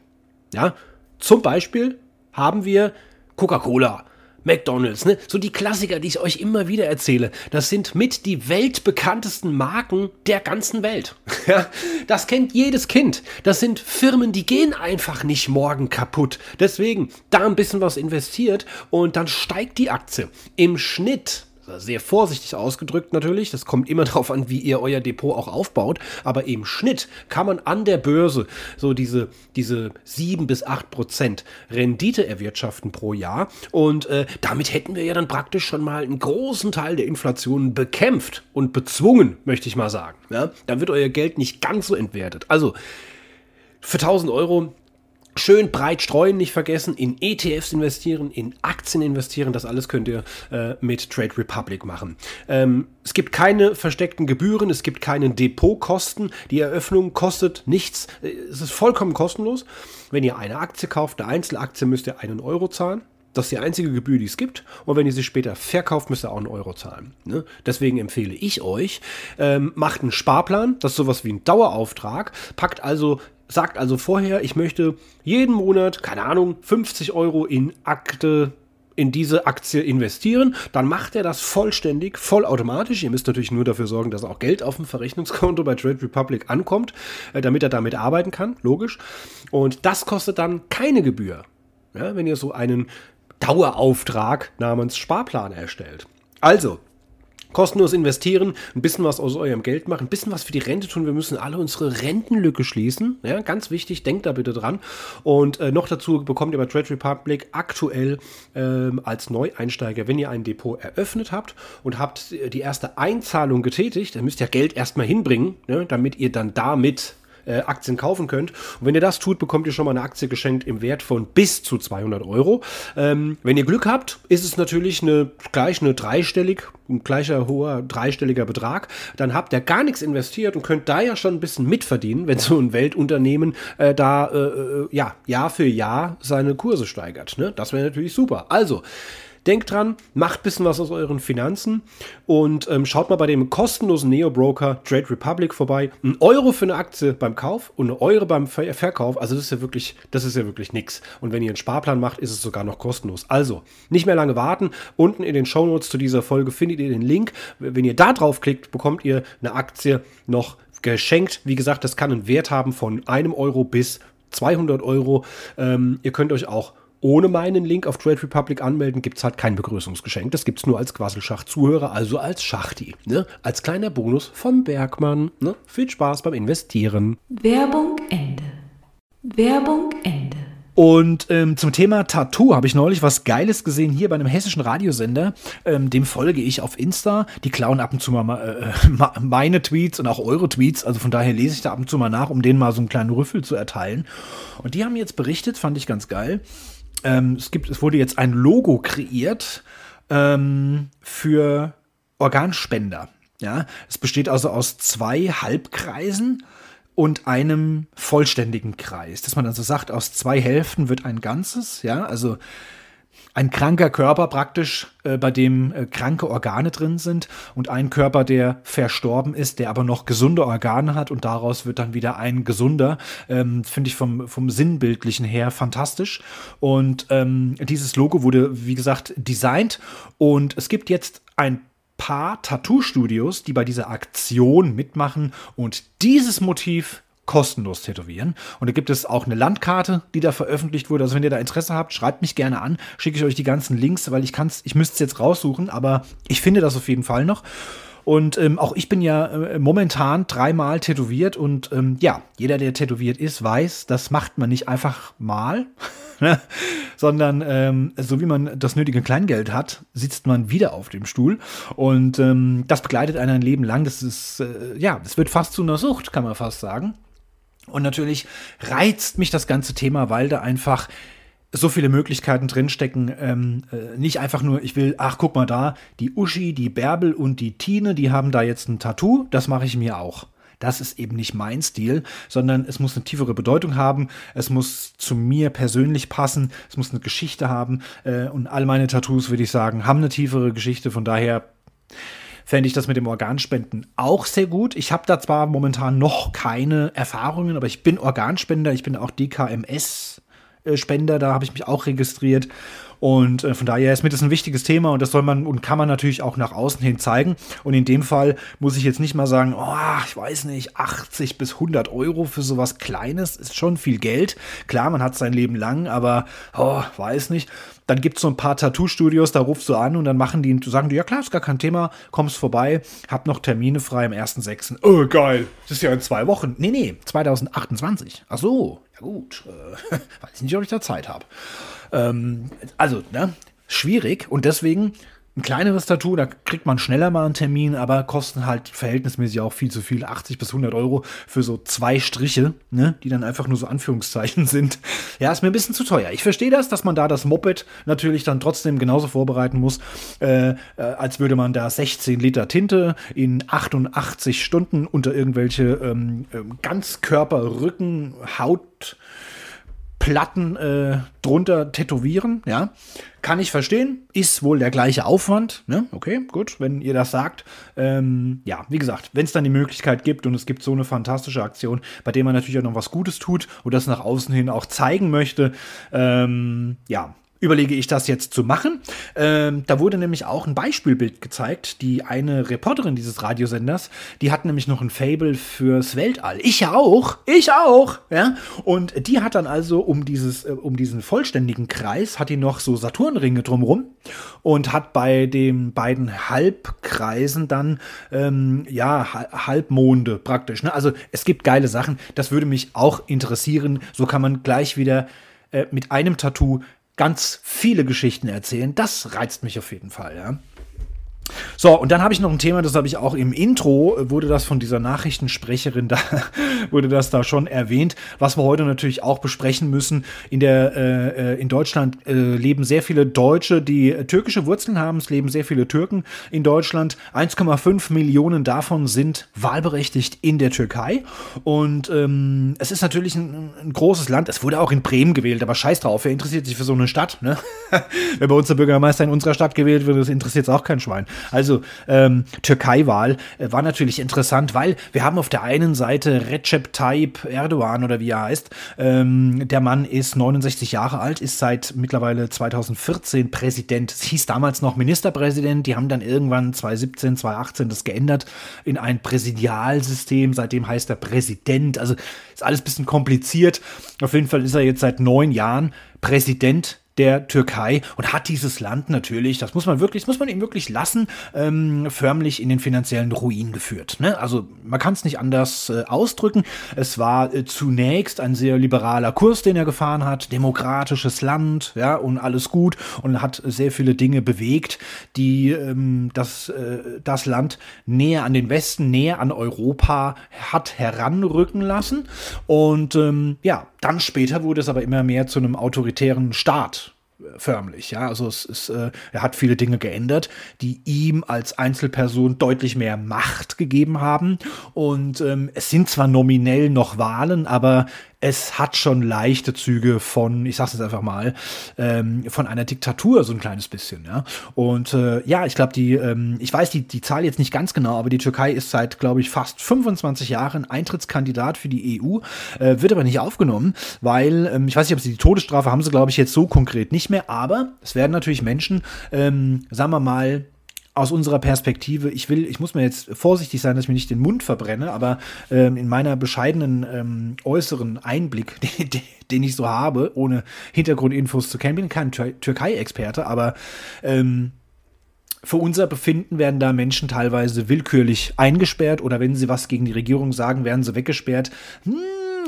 Ja, zum Beispiel haben wir Coca-Cola, McDonald's, ne? So die Klassiker, die ich euch immer wieder erzähle. Das sind mit die weltbekanntesten Marken der ganzen Welt. (laughs) Das kennt jedes Kind. Das sind Firmen, die gehen einfach nicht morgen kaputt. Deswegen da ein bisschen was investiert und dann steigt die Aktie. Im Schnitt sehr vorsichtig ausgedrückt natürlich, das kommt immer (laughs) darauf an, wie ihr euer Depot auch aufbaut, aber im Schnitt kann man an der Börse so diese, diese 7 bis 8 Prozent Rendite erwirtschaften pro Jahr und äh, damit hätten wir ja dann praktisch schon mal einen großen Teil der Inflation bekämpft und bezwungen, möchte ich mal sagen. Ja? Dann wird euer Geld nicht ganz so entwertet. Also für 1000 Euro Schön breit streuen, nicht vergessen, in ETFs investieren, in Aktien investieren, das alles könnt ihr äh, mit Trade Republic machen. Ähm, es gibt keine versteckten Gebühren, es gibt keine Depotkosten, die Eröffnung kostet nichts, es ist vollkommen kostenlos. Wenn ihr eine Aktie kauft, eine Einzelaktie, müsst ihr einen Euro zahlen. Das ist die einzige Gebühr, die es gibt. Und wenn ihr sie später verkauft, müsst ihr auch einen Euro zahlen. Ne? Deswegen empfehle ich euch, ähm, macht einen Sparplan. Das ist sowas wie ein Dauerauftrag. Packt also sagt also vorher, ich möchte jeden Monat, keine Ahnung, 50 Euro in Akte in diese Aktie investieren, dann macht er das vollständig, vollautomatisch. Ihr müsst natürlich nur dafür sorgen, dass auch Geld auf dem Verrechnungskonto bei Trade Republic ankommt, äh, damit er damit arbeiten kann, logisch. Und das kostet dann keine Gebühr, ja, wenn ihr so einen Dauerauftrag namens Sparplan erstellt. Also, Kostenlos investieren, ein bisschen was aus eurem Geld machen, ein bisschen was für die Rente tun. Wir müssen alle unsere Rentenlücke schließen. Ja, ganz wichtig, denkt da bitte dran. Und äh, noch dazu bekommt ihr bei Trade Republic aktuell ähm, als Neueinsteiger, wenn ihr ein Depot eröffnet habt und habt die erste Einzahlung getätigt, dann müsst ihr Geld erstmal hinbringen, ne, damit ihr dann damit äh, Aktien kaufen könnt. Und wenn ihr das tut, bekommt ihr schon mal eine Aktie geschenkt im Wert von bis zu 200 Euro. Ähm, wenn ihr Glück habt, ist es natürlich eine, gleich eine dreistellig, ein gleicher hoher dreistelliger Betrag. Dann habt ihr gar nichts investiert und könnt da ja schon ein bisschen mitverdienen, wenn so ein Weltunternehmen äh, da äh, äh ja, Jahr für Jahr seine Kurse steigert. Ne? Das wäre natürlich super. Also, Denkt dran, macht ein bisschen was aus euren Finanzen und ähm, schaut mal bei dem kostenlosen Neo-Broker Trade Republic vorbei. Ein Euro für eine Aktie beim Kauf und eine Euro beim Ver Verkauf. Also das ist ja wirklich, das ist ja wirklich nix. Und wenn ihr einen Sparplan macht, ist es sogar noch kostenlos. Also, nicht mehr lange warten. Unten in den Show Notes zu dieser Folge findet ihr den Link. Wenn ihr da drauf klickt, bekommt ihr eine Aktie noch geschenkt. Wie gesagt, das kann einen Wert haben von einem Euro bis 200 Euro. Ähm, ihr könnt euch auch ohne meinen Link auf Trade Republic anmelden, gibt es halt kein Begrüßungsgeschenk. Das gibt es nur als Quasselschach-Zuhörer, also als Schachti. Ne? Als kleiner Bonus vom Bergmann. Ne? Viel Spaß beim Investieren. Werbung Ende. Werbung Ende. Und ähm, zum Thema Tattoo habe ich neulich was Geiles gesehen hier bei einem hessischen Radiosender. Ähm, dem folge ich auf Insta. Die klauen ab und zu mal äh, (laughs) meine Tweets und auch eure Tweets. Also von daher lese ich da ab und zu mal nach, um denen mal so einen kleinen Rüffel zu erteilen. Und die haben jetzt berichtet, fand ich ganz geil. Ähm, es, gibt, es wurde jetzt ein Logo kreiert ähm, für Organspender. Ja, es besteht also aus zwei Halbkreisen und einem vollständigen Kreis. Dass man also sagt, aus zwei Hälften wird ein Ganzes, ja, also ein kranker Körper praktisch, äh, bei dem äh, kranke Organe drin sind und ein Körper, der verstorben ist, der aber noch gesunde Organe hat und daraus wird dann wieder ein gesunder. Ähm, Finde ich vom, vom Sinnbildlichen her fantastisch. Und ähm, dieses Logo wurde, wie gesagt, designt und es gibt jetzt ein paar Tattoo-Studios, die bei dieser Aktion mitmachen und dieses Motiv kostenlos tätowieren. Und da gibt es auch eine Landkarte, die da veröffentlicht wurde. Also wenn ihr da Interesse habt, schreibt mich gerne an, schicke ich euch die ganzen Links, weil ich kann's, ich müsste es jetzt raussuchen, aber ich finde das auf jeden Fall noch. Und ähm, auch ich bin ja äh, momentan dreimal tätowiert und ähm, ja, jeder, der tätowiert ist, weiß, das macht man nicht einfach mal, (laughs) ne? sondern ähm, so wie man das nötige Kleingeld hat, sitzt man wieder auf dem Stuhl und ähm, das begleitet einen ein Leben lang. Das ist, äh, ja, das wird fast zu einer Sucht, kann man fast sagen. Und natürlich reizt mich das ganze Thema, weil da einfach so viele Möglichkeiten drinstecken. Ähm, äh, nicht einfach nur, ich will, ach, guck mal da, die Uschi, die Bärbel und die Tine, die haben da jetzt ein Tattoo, das mache ich mir auch. Das ist eben nicht mein Stil, sondern es muss eine tiefere Bedeutung haben, es muss zu mir persönlich passen, es muss eine Geschichte haben. Äh, und all meine Tattoos, würde ich sagen, haben eine tiefere Geschichte. Von daher fände ich das mit dem Organspenden auch sehr gut. Ich habe da zwar momentan noch keine Erfahrungen, aber ich bin Organspender, ich bin auch DKMS äh, Spender, da habe ich mich auch registriert. Und äh, von daher ist mir das ein wichtiges Thema und das soll man und kann man natürlich auch nach außen hin zeigen. Und in dem Fall muss ich jetzt nicht mal sagen, oh, ich weiß nicht, 80 bis 100 Euro für sowas Kleines ist schon viel Geld. Klar, man hat sein Leben lang, aber oh, weiß nicht. Dann gibt es so ein paar Tattoo-Studios, da rufst du an und dann machen die, sagen die, ja klar, ist gar kein Thema, kommst vorbei, hab noch Termine frei am 1.6. Oh, geil, das ist ja in zwei Wochen. Nee, nee, 2028. Ach so, ja gut, äh, (laughs) weiß nicht, ob ich da Zeit habe. Ähm, also, ne, schwierig und deswegen ein kleineres Tattoo, da kriegt man schneller mal einen Termin, aber kosten halt verhältnismäßig auch viel zu viel, 80 bis 100 Euro für so zwei Striche, ne, die dann einfach nur so Anführungszeichen (laughs) sind. Ja, ist mir ein bisschen zu teuer. Ich verstehe das, dass man da das Moped natürlich dann trotzdem genauso vorbereiten muss, äh, äh, als würde man da 16 Liter Tinte in 88 Stunden unter irgendwelche ähm, ähm, Ganzkörper, Rücken, Haut, Platten äh, drunter tätowieren, ja. Kann ich verstehen, ist wohl der gleiche Aufwand, ne? Okay, gut, wenn ihr das sagt. Ähm, ja, wie gesagt, wenn es dann die Möglichkeit gibt und es gibt so eine fantastische Aktion, bei der man natürlich auch noch was Gutes tut und das nach außen hin auch zeigen möchte, ähm, ja, überlege ich das jetzt zu machen. Ähm, da wurde nämlich auch ein Beispielbild gezeigt. Die eine Reporterin dieses Radiosenders, die hat nämlich noch ein Fable fürs Weltall. Ich auch, ich auch, ja. Und die hat dann also um dieses, äh, um diesen vollständigen Kreis, hat die noch so Saturnringe drumrum und hat bei den beiden Halbkreisen dann ähm, ja Halbmonde praktisch. Ne? Also es gibt geile Sachen. Das würde mich auch interessieren. So kann man gleich wieder äh, mit einem Tattoo ganz viele Geschichten erzählen. Das reizt mich auf jeden Fall, ja. So, und dann habe ich noch ein Thema, das habe ich auch im Intro, äh, wurde das von dieser Nachrichtensprecherin (laughs) da, wurde das da schon erwähnt, was wir heute natürlich auch besprechen müssen. In der, äh, äh in Deutschland äh, leben sehr viele Deutsche, die türkische Wurzeln haben. Es leben sehr viele Türken in Deutschland. 1,5 Millionen davon sind wahlberechtigt in der Türkei. Und ähm, es ist natürlich ein, ein, großes Land. Es wurde auch in Bremen gewählt, aber scheiß drauf, wer interessiert sich für so eine Stadt? Ne? (laughs) Wenn bei uns der Bürgermeister in unserer Stadt gewählt wird, das interessiert es auch kein Schwein. Also ähm, Türkei-Wahl äh, war natürlich interessant, weil wir haben auf der einen Seite Recep Tayyip Erdogan oder wie er heißt. Ähm, der Mann ist 69 Jahre alt, ist seit mittlerweile 2014 Präsident. Es hieß damals noch Ministerpräsident. Die haben dann irgendwann 2017, 2018 das geändert in ein Präsidialsystem. Seitdem heißt er Präsident. Also ist alles ein bisschen kompliziert. Auf jeden Fall ist er jetzt seit neun Jahren Präsident der Türkei und hat dieses Land natürlich, das muss man wirklich, das muss man ihm wirklich lassen, ähm, förmlich in den finanziellen Ruin geführt. Ne? Also man kann es nicht anders äh, ausdrücken. Es war äh, zunächst ein sehr liberaler Kurs, den er gefahren hat, demokratisches Land, ja, und alles gut und hat sehr viele Dinge bewegt, die ähm, das, äh, das Land näher an den Westen, näher an Europa hat heranrücken lassen. Und ähm, ja, dann später wurde es aber immer mehr zu einem autoritären Staat förmlich. Ja, also es ist, äh, er hat viele Dinge geändert, die ihm als Einzelperson deutlich mehr Macht gegeben haben. Und ähm, es sind zwar nominell noch Wahlen, aber es hat schon leichte Züge von, ich sag's jetzt einfach mal, ähm, von einer Diktatur, so ein kleines bisschen, ja. Und äh, ja, ich glaube, die, ähm, ich weiß die, die Zahl jetzt nicht ganz genau, aber die Türkei ist seit, glaube ich, fast 25 Jahren Eintrittskandidat für die EU, äh, wird aber nicht aufgenommen, weil, ähm, ich weiß nicht, ob sie die Todesstrafe haben sie, glaube ich, jetzt so konkret nicht mehr, aber es werden natürlich Menschen, ähm, sagen wir mal, aus unserer Perspektive, ich will, ich muss mir jetzt vorsichtig sein, dass ich mir nicht den Mund verbrenne, aber ähm, in meiner bescheidenen ähm, äußeren Einblick, (laughs) den, den, ich so habe, ohne Hintergrundinfos zu kennen, bin kein Türkei-Experte, aber ähm, für unser Befinden werden da Menschen teilweise willkürlich eingesperrt oder wenn sie was gegen die Regierung sagen, werden sie weggesperrt. Hm,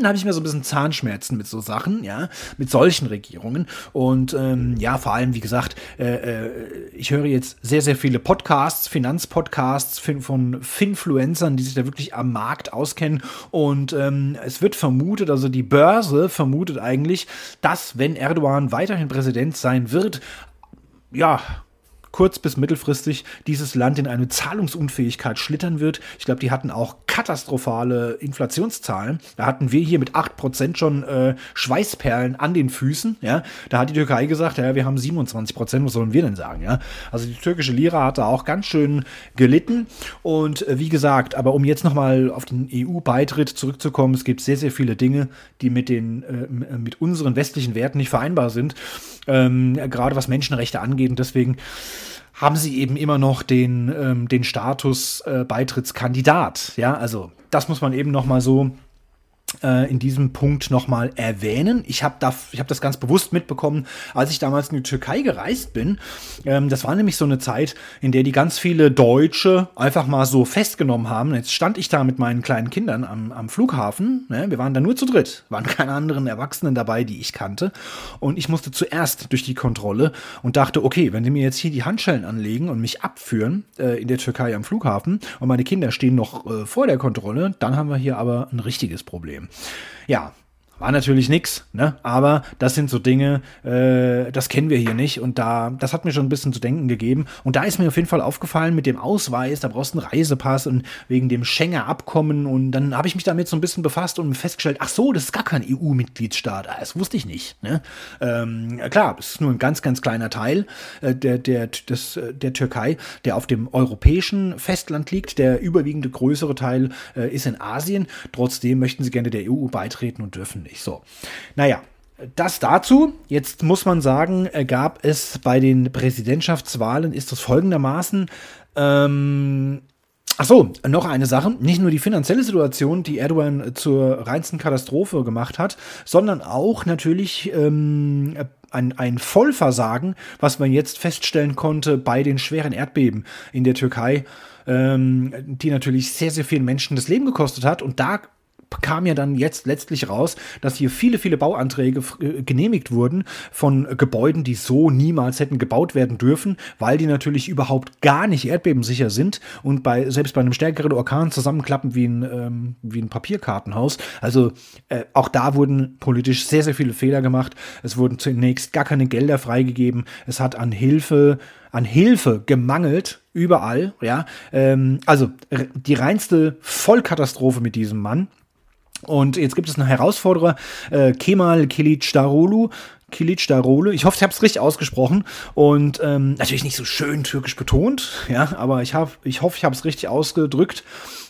da habe ich mir so ein bisschen Zahnschmerzen mit so Sachen, ja, mit solchen Regierungen. Und ähm, ja, vor allem, wie gesagt, äh, äh, ich höre jetzt sehr, sehr viele Podcasts, Finanzpodcasts von Finfluencern, die sich da wirklich am Markt auskennen. Und ähm, es wird vermutet, also die Börse vermutet eigentlich, dass, wenn Erdogan weiterhin Präsident sein wird, ja, kurz- bis mittelfristig dieses Land in eine Zahlungsunfähigkeit schlittern wird. Ich glaube, die hatten auch katastrophale Inflationszahlen. Da hatten wir hier mit 8% schon äh, Schweißperlen an den Füßen. Ja? Da hat die Türkei gesagt, ja, wir haben 27%, was sollen wir denn sagen? Ja? Also die türkische Lira hat da auch ganz schön gelitten. Und äh, wie gesagt, aber um jetzt nochmal auf den EU-Beitritt zurückzukommen, es gibt sehr, sehr viele Dinge, die mit, den, äh, mit unseren westlichen Werten nicht vereinbar sind. Ähm, gerade was Menschenrechte angeht. Und deswegen haben sie eben immer noch den, ähm, den Status äh, Beitrittskandidat. Ja, also das muss man eben noch mal so in diesem Punkt nochmal erwähnen. Ich habe da, hab das ganz bewusst mitbekommen, als ich damals in die Türkei gereist bin. Ähm, das war nämlich so eine Zeit, in der die ganz viele Deutsche einfach mal so festgenommen haben. Jetzt stand ich da mit meinen kleinen Kindern am, am Flughafen. Ne? Wir waren da nur zu dritt, waren keine anderen Erwachsenen dabei, die ich kannte. Und ich musste zuerst durch die Kontrolle und dachte, okay, wenn die mir jetzt hier die Handschellen anlegen und mich abführen äh, in der Türkei am Flughafen und meine Kinder stehen noch äh, vor der Kontrolle, dann haben wir hier aber ein richtiges Problem. Ja, war natürlich nix, ne? Aber das sind so Dinge, äh, das kennen wir hier nicht. Und da, das hat mir schon ein bisschen zu denken gegeben. Und da ist mir auf jeden Fall aufgefallen mit dem Ausweis, da brauchst du einen Reisepass und wegen dem Schengener Abkommen. Und dann habe ich mich damit so ein bisschen befasst und festgestellt, ach so, das ist gar kein EU-Mitgliedsstaat. Ah, das wusste ich nicht. Ne? Ähm, klar, es ist nur ein ganz, ganz kleiner Teil äh, der, der, des, äh, der Türkei, der auf dem europäischen Festland liegt. Der überwiegende größere Teil äh, ist in Asien. Trotzdem möchten sie gerne der EU beitreten und dürfen nicht. So. Naja, das dazu. Jetzt muss man sagen, gab es bei den Präsidentschaftswahlen, ist das folgendermaßen. Ähm, Ach so, noch eine Sache. Nicht nur die finanzielle Situation, die Erdogan zur reinsten Katastrophe gemacht hat, sondern auch natürlich ähm, ein, ein Vollversagen, was man jetzt feststellen konnte bei den schweren Erdbeben in der Türkei, ähm, die natürlich sehr, sehr vielen Menschen das Leben gekostet hat. Und da kam ja dann jetzt letztlich raus, dass hier viele, viele Bauanträge äh, genehmigt wurden von Gebäuden, die so niemals hätten gebaut werden dürfen, weil die natürlich überhaupt gar nicht erdbebensicher sind und bei, selbst bei einem stärkeren Orkan zusammenklappen wie ein, ähm, wie ein Papierkartenhaus. Also äh, auch da wurden politisch sehr, sehr viele Fehler gemacht. Es wurden zunächst gar keine Gelder freigegeben. Es hat an Hilfe an Hilfe gemangelt, überall, ja. Ähm, also die reinste Vollkatastrophe mit diesem Mann. Und jetzt gibt es einen Herausforderer, äh, Kemal Kilicdaroglu, Kilicdaroglu. Ich hoffe, ich habe es richtig ausgesprochen und ähm, natürlich nicht so schön türkisch betont, ja, aber ich, hab, ich hoffe, ich habe es richtig ausgedrückt.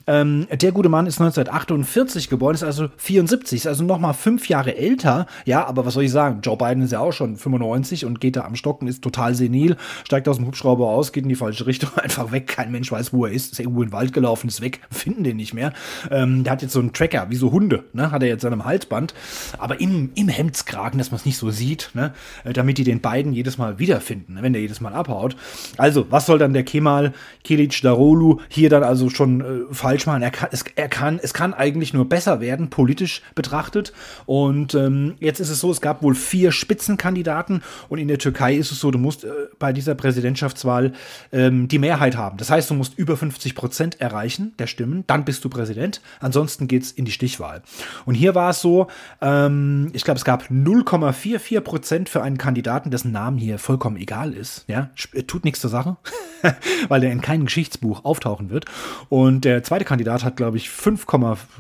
Ähm, der gute Mann ist 1948 geboren, ist also 74, ist also noch mal fünf Jahre älter. Ja, aber was soll ich sagen? Joe Biden ist ja auch schon 95 und geht da am Stocken, ist total senil, steigt aus dem Hubschrauber aus, geht in die falsche Richtung, (laughs) einfach weg. Kein Mensch weiß, wo er ist. Ist irgendwo in den Wald gelaufen, ist weg, (laughs) finden den nicht mehr. Ähm, der hat jetzt so einen Tracker, wie so Hunde, ne? Hat er jetzt an einem Halsband. Aber im, im Hemdskragen, dass man es nicht so sieht, ne, äh, damit die den beiden jedes Mal wiederfinden, ne, wenn der jedes Mal abhaut. Also, was soll dann der Kemal Kilic Darolu hier dann also schon äh, falsch machen? Er kann, es, er kann, es kann eigentlich nur besser werden, politisch betrachtet. Und ähm, jetzt ist es so, es gab wohl vier Spitzenkandidaten und in der Türkei ist es so, du musst äh, bei dieser Präsidentschaftswahl ähm, die Mehrheit haben. Das heißt, du musst über 50 Prozent erreichen der Stimmen, dann bist du Präsident. Ansonsten geht's in die Stichwahl. Und hier war es so, ähm, ich glaube, es gab 0,44 Prozent für einen Kandidaten, dessen Namen hier vollkommen egal ist. Ja, tut nichts zur Sache, (laughs) weil der in keinem Geschichtsbuch auftauchen wird. Und der zweite Kandidat hat, glaube ich, 5,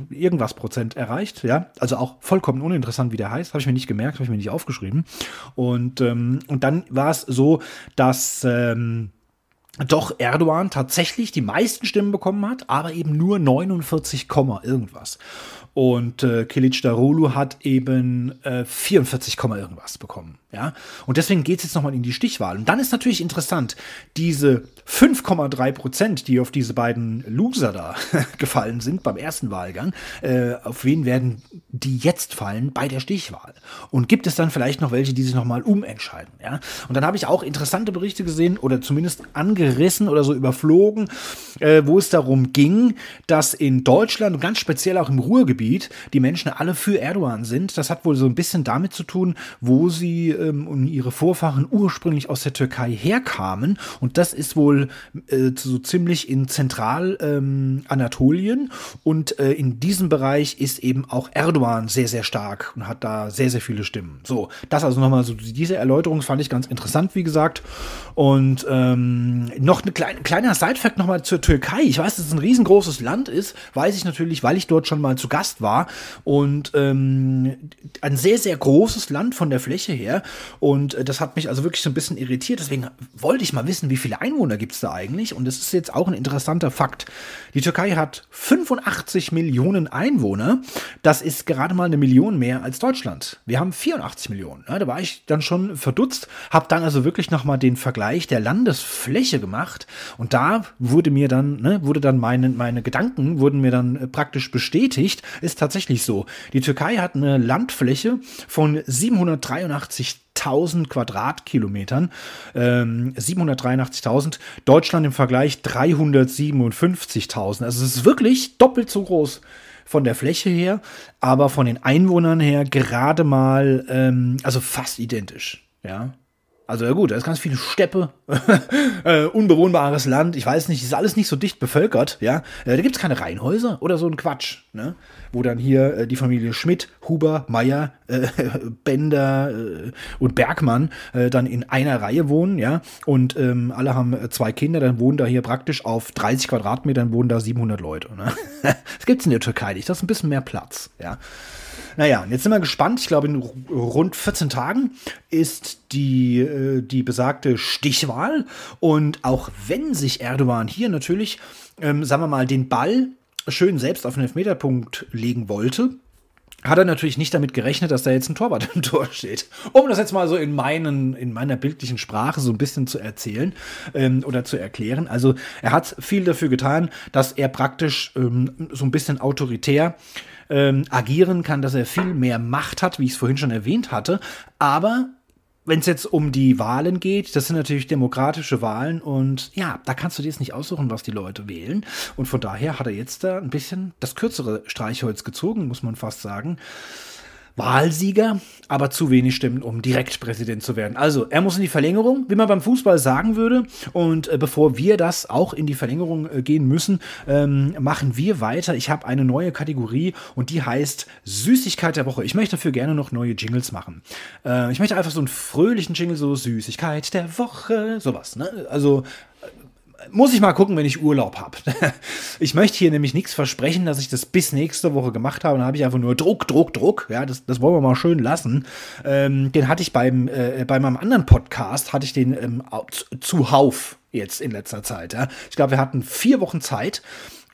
irgendwas Prozent erreicht. Ja, also auch vollkommen uninteressant, wie der heißt. Habe ich mir nicht gemerkt, habe ich mir nicht aufgeschrieben. Und, ähm, und dann war es so, dass ähm, doch Erdogan tatsächlich die meisten Stimmen bekommen hat, aber eben nur 49, irgendwas. Und äh, Kilic Darulu hat eben äh, 44, irgendwas bekommen. Ja? Und deswegen geht es jetzt nochmal in die Stichwahl. Und dann ist natürlich interessant, diese 5,3 Prozent, die auf diese beiden Loser da (laughs) gefallen sind beim ersten Wahlgang, äh, auf wen werden die jetzt fallen bei der Stichwahl? Und gibt es dann vielleicht noch welche, die sich nochmal umentscheiden? Ja? Und dann habe ich auch interessante Berichte gesehen oder zumindest angerissen oder so überflogen, äh, wo es darum ging, dass in Deutschland und ganz speziell auch im Ruhrgebiet die Menschen alle für Erdogan sind. Das hat wohl so ein bisschen damit zu tun, wo sie ähm, und ihre Vorfahren ursprünglich aus der Türkei herkamen. Und das ist wohl äh, so ziemlich in Zentralanatolien. Ähm, und äh, in diesem Bereich ist eben auch Erdogan sehr, sehr stark und hat da sehr, sehr viele Stimmen. So, das also nochmal so, diese Erläuterung fand ich ganz interessant, wie gesagt. Und ähm, noch ein kleine, kleiner Sidefact nochmal zur Türkei. Ich weiß, dass es ein riesengroßes Land ist, weiß ich natürlich, weil ich dort schon mal zu Gast war. Und ähm, ein sehr, sehr großes Land von der Fläche her. Und äh, das hat mich also wirklich so ein bisschen irritiert. Deswegen wollte ich mal wissen, wie viele Einwohner gibt es da eigentlich? Und das ist jetzt auch ein interessanter Fakt. Die Türkei hat 85 Millionen Einwohner. Das ist gerade mal eine Million mehr als Deutschland. Wir haben 84 Millionen. Ja, da war ich dann schon verdutzt, habe dann also wirklich nochmal den Vergleich der Landesfläche gemacht. Und da wurde mir dann, ne, wurde dann meine, meine Gedanken, wurden mir dann äh, praktisch bestätigt. Ist tatsächlich so. Die Türkei hat eine Landfläche von 783 1000 Quadratkilometern, ähm, 783.000. Deutschland im Vergleich 357.000. Also es ist wirklich doppelt so groß von der Fläche her, aber von den Einwohnern her gerade mal, ähm, also fast identisch. Ja, also ja gut, da ist ganz viel Steppe, (laughs) äh, unbewohnbares Land, ich weiß nicht, ist alles nicht so dicht bevölkert, ja. Äh, da gibt es keine Reihenhäuser oder so ein Quatsch, ne? Wo dann hier äh, die Familie Schmidt, Huber, Meier, äh, (laughs) Bender äh, und Bergmann äh, dann in einer Reihe wohnen, ja. Und ähm, alle haben zwei Kinder, dann wohnen da hier praktisch auf 30 Quadratmetern wohnen da 700 Leute, ne? (laughs) das gibt's in der Türkei nicht, das ist ein bisschen mehr Platz, ja. Naja, jetzt sind wir gespannt. Ich glaube, in rund 14 Tagen ist die, äh, die besagte Stichwahl. Und auch wenn sich Erdogan hier natürlich, ähm, sagen wir mal, den Ball schön selbst auf den Elfmeterpunkt legen wollte, hat er natürlich nicht damit gerechnet, dass da jetzt ein Torwart (laughs) im Tor steht. Um das jetzt mal so in, meinen, in meiner bildlichen Sprache so ein bisschen zu erzählen ähm, oder zu erklären. Also er hat viel dafür getan, dass er praktisch ähm, so ein bisschen autoritär ähm, agieren kann, dass er viel mehr Macht hat, wie ich es vorhin schon erwähnt hatte. Aber wenn es jetzt um die Wahlen geht, das sind natürlich demokratische Wahlen und ja, da kannst du dir jetzt nicht aussuchen, was die Leute wählen. Und von daher hat er jetzt da ein bisschen das kürzere Streichholz gezogen, muss man fast sagen. Wahlsieger, aber zu wenig Stimmen, um direkt Präsident zu werden. Also, er muss in die Verlängerung, wie man beim Fußball sagen würde. Und äh, bevor wir das auch in die Verlängerung äh, gehen müssen, ähm, machen wir weiter. Ich habe eine neue Kategorie und die heißt Süßigkeit der Woche. Ich möchte dafür gerne noch neue Jingles machen. Äh, ich möchte einfach so einen fröhlichen Jingle, so Süßigkeit der Woche, sowas. Ne? Also muss ich mal gucken, wenn ich Urlaub habe. (laughs) Ich möchte hier nämlich nichts versprechen, dass ich das bis nächste Woche gemacht habe. Dann habe ich einfach nur Druck, Druck, Druck. Ja, das, das wollen wir mal schön lassen. Ähm, den hatte ich beim, äh, bei meinem anderen Podcast, hatte ich den ähm, zuhauf jetzt in letzter Zeit. Ja. Ich glaube, wir hatten vier Wochen Zeit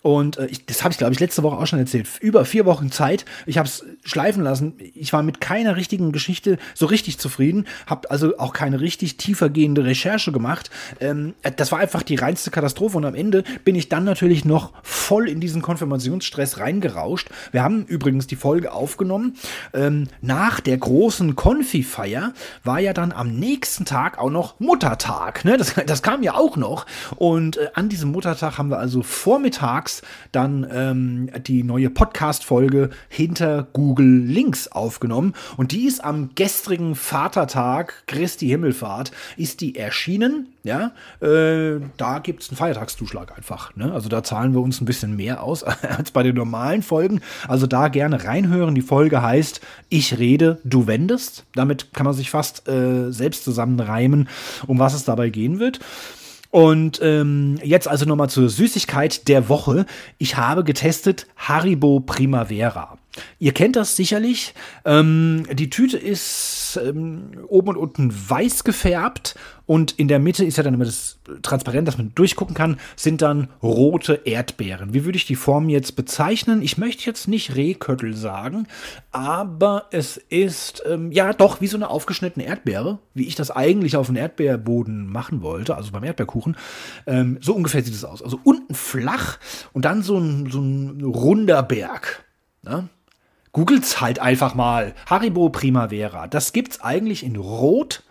Und äh, ich, das habe ich, glaube ich, letzte Woche auch schon erzählt. Über vier Wochen Zeit. Ich habe es schleifen lassen. Ich war mit keiner richtigen Geschichte so richtig zufrieden. Habe also auch keine richtig tiefergehende Recherche gemacht. Ähm, das war einfach die reinste Katastrophe. Und am Ende bin ich dann natürlich noch voll in diesen Konfirmationsstress reingerauscht. Wir haben übrigens die Folge aufgenommen. Ähm, nach der großen Konfi-Feier war ja dann am nächsten Tag auch noch Muttertag. Ne? Das, das kam ja auch noch. Und äh, an diesem Muttertag haben wir also vormittags Max dann ähm, die neue Podcast-Folge hinter Google Links aufgenommen. Und die ist am gestrigen Vatertag, Christi Himmelfahrt, ist die erschienen. Ja, äh, da gibt es einen Feiertagszuschlag einfach. Ne? Also da zahlen wir uns ein bisschen mehr aus (laughs) als bei den normalen Folgen. Also da gerne reinhören. Die Folge heißt Ich rede, du wendest. Damit kann man sich fast äh, selbst zusammenreimen, um was es dabei gehen wird. Und ähm, jetzt also nochmal zur Süßigkeit der Woche. Ich habe getestet Haribo Primavera. Ihr kennt das sicherlich. Ähm, die Tüte ist ähm, oben und unten weiß gefärbt und in der Mitte ist ja dann immer das transparent, dass man durchgucken kann, sind dann rote Erdbeeren. Wie würde ich die Form jetzt bezeichnen? Ich möchte jetzt nicht Rehköttel sagen, aber es ist ähm, ja doch wie so eine aufgeschnittene Erdbeere, wie ich das eigentlich auf dem Erdbeerboden machen wollte, also beim Erdbeerkuchen. Ähm, so ungefähr sieht es aus. Also unten flach und dann so ein, so ein runder Berg. Ne? Googles halt einfach mal. Haribo Primavera. Das gibt's eigentlich in Rot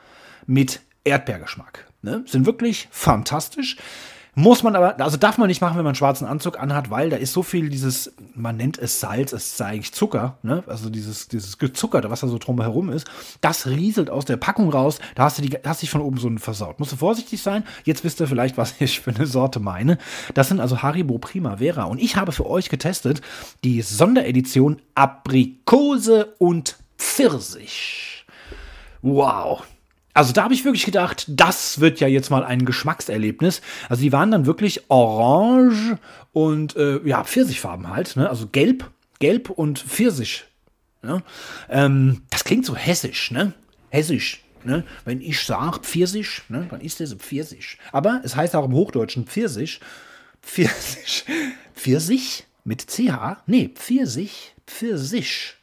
mit Erdbeergeschmack. Ne? Sind wirklich fantastisch. Muss man aber, also darf man nicht machen, wenn man einen schwarzen Anzug anhat, weil da ist so viel dieses, man nennt es Salz, es ist eigentlich Zucker, ne? Also dieses, dieses Gezuckerte, was da so drumherum ist, das rieselt aus der Packung raus, da hast du die, hast dich von oben so versaut. Musst du vorsichtig sein. Jetzt wisst ihr vielleicht, was ich für eine Sorte meine. Das sind also Haribo Primavera. Und ich habe für euch getestet die Sonderedition Aprikose und Pfirsich. Wow. Also da habe ich wirklich gedacht, das wird ja jetzt mal ein Geschmackserlebnis. Also die waren dann wirklich orange und äh, ja, Pfirsichfarben halt, ne? also gelb, gelb und Pfirsich. Ne? Ähm, das klingt so hessisch, ne? Hessisch. Ne? Wenn ich sage Pfirsich, ne? dann ist das Pfirsich. Aber es heißt auch im Hochdeutschen Pfirsich. Pfirsich. (laughs) Pfirsich mit CH? Nee, Pfirsich, Pfirsich.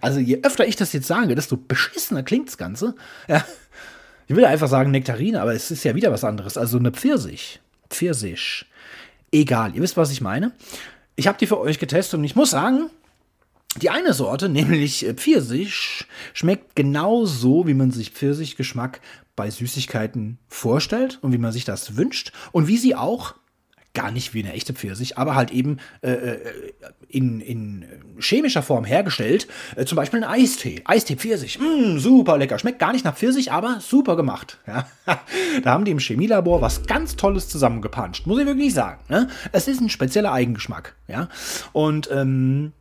Also je öfter ich das jetzt sage, desto beschissener klingt das Ganze. Ja. Ich will einfach sagen Nektarine, aber es ist ja wieder was anderes. Also eine Pfirsich. Pfirsich. Egal, ihr wisst, was ich meine. Ich habe die für euch getestet und ich muss sagen, die eine Sorte, (laughs) nämlich Pfirsich, schmeckt genauso, wie man sich Pfirsichgeschmack bei Süßigkeiten vorstellt und wie man sich das wünscht und wie sie auch gar nicht wie eine echte Pfirsich, aber halt eben äh, äh, in, in chemischer Form hergestellt. Äh, zum Beispiel ein Eistee. Eistee Pfirsich. Mm, super lecker. Schmeckt gar nicht nach Pfirsich, aber super gemacht. Ja. (laughs) da haben die im Chemielabor was ganz Tolles zusammengepanscht. Muss ich wirklich sagen. Ne? Es ist ein spezieller Eigengeschmack. Ja. Und ähm,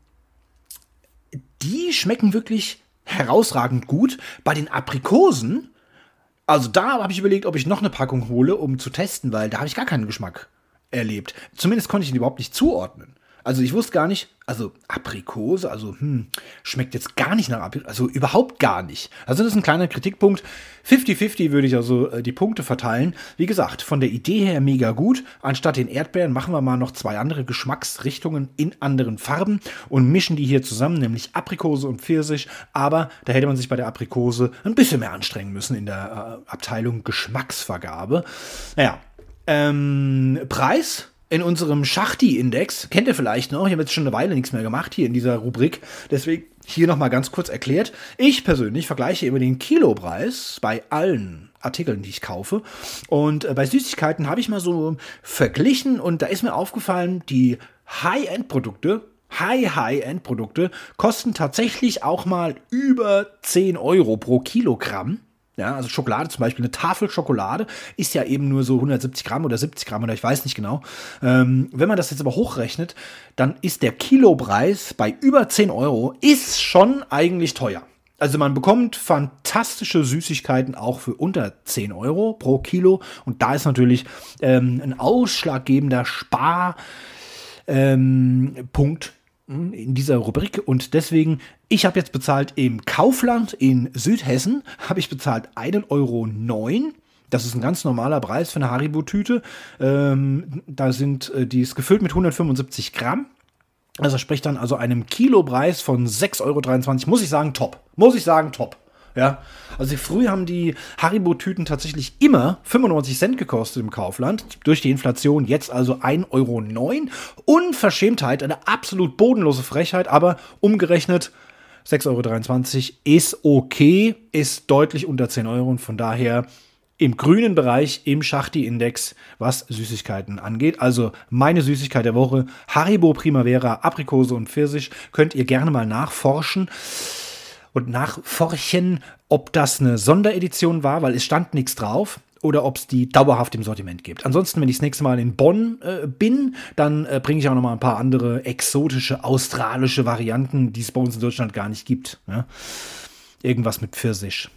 die schmecken wirklich herausragend gut. Bei den Aprikosen, also da habe ich überlegt, ob ich noch eine Packung hole, um zu testen, weil da habe ich gar keinen Geschmack erlebt. Zumindest konnte ich ihn überhaupt nicht zuordnen. Also ich wusste gar nicht, also Aprikose, also hm, schmeckt jetzt gar nicht nach Aprikose, also überhaupt gar nicht. Also das ist ein kleiner Kritikpunkt. 50-50 würde ich also äh, die Punkte verteilen. Wie gesagt, von der Idee her mega gut. Anstatt den Erdbeeren machen wir mal noch zwei andere Geschmacksrichtungen in anderen Farben und mischen die hier zusammen, nämlich Aprikose und Pfirsich. Aber da hätte man sich bei der Aprikose ein bisschen mehr anstrengen müssen in der äh, Abteilung Geschmacksvergabe. Naja, ähm, Preis in unserem Schachti-Index, kennt ihr vielleicht noch, ich habe jetzt schon eine Weile nichts mehr gemacht hier in dieser Rubrik, deswegen hier nochmal ganz kurz erklärt. Ich persönlich vergleiche immer den Kilopreis bei allen Artikeln, die ich kaufe. Und äh, bei Süßigkeiten habe ich mal so verglichen und da ist mir aufgefallen, die High-End-Produkte, High-High-End-Produkte kosten tatsächlich auch mal über 10 Euro pro Kilogramm. Ja, also Schokolade zum Beispiel, eine Tafel Schokolade ist ja eben nur so 170 Gramm oder 70 Gramm oder ich weiß nicht genau. Ähm, wenn man das jetzt aber hochrechnet, dann ist der Kilopreis bei über 10 Euro, ist schon eigentlich teuer. Also man bekommt fantastische Süßigkeiten auch für unter 10 Euro pro Kilo. Und da ist natürlich ähm, ein ausschlaggebender Sparpunkt ähm, in dieser Rubrik und deswegen, ich habe jetzt bezahlt im Kaufland in Südhessen, habe ich bezahlt 1,09 Euro Das ist ein ganz normaler Preis für eine Haribo-Tüte. Ähm, da sind, äh, die ist gefüllt mit 175 Gramm. Also spricht dann also einem Kilopreis von 6,23 Euro. Muss ich sagen, top. Muss ich sagen, top. Ja, also früher haben die Haribo-Tüten tatsächlich immer 95 Cent gekostet im Kaufland. Durch die Inflation jetzt also 1,09 Euro. Unverschämtheit, eine absolut bodenlose Frechheit, aber umgerechnet 6,23 Euro ist okay, ist deutlich unter 10 Euro und von daher im grünen Bereich im Schachti-Index, was Süßigkeiten angeht. Also meine Süßigkeit der Woche, Haribo Primavera, Aprikose und Pfirsich, könnt ihr gerne mal nachforschen und nachforchen, ob das eine Sonderedition war, weil es stand nichts drauf oder ob es die dauerhaft im Sortiment gibt. Ansonsten, wenn ich das nächste Mal in Bonn äh, bin, dann äh, bringe ich auch noch mal ein paar andere exotische australische Varianten, die es bei uns in Deutschland gar nicht gibt. Ja? Irgendwas mit Pfirsich.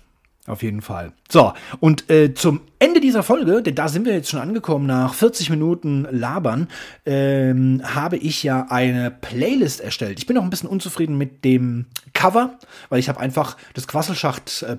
Auf jeden Fall. So, und äh, zum Ende dieser Folge, denn da sind wir jetzt schon angekommen, nach 40 Minuten Labern, ähm, habe ich ja eine Playlist erstellt. Ich bin auch ein bisschen unzufrieden mit dem Cover, weil ich habe einfach das Quasselschacht äh,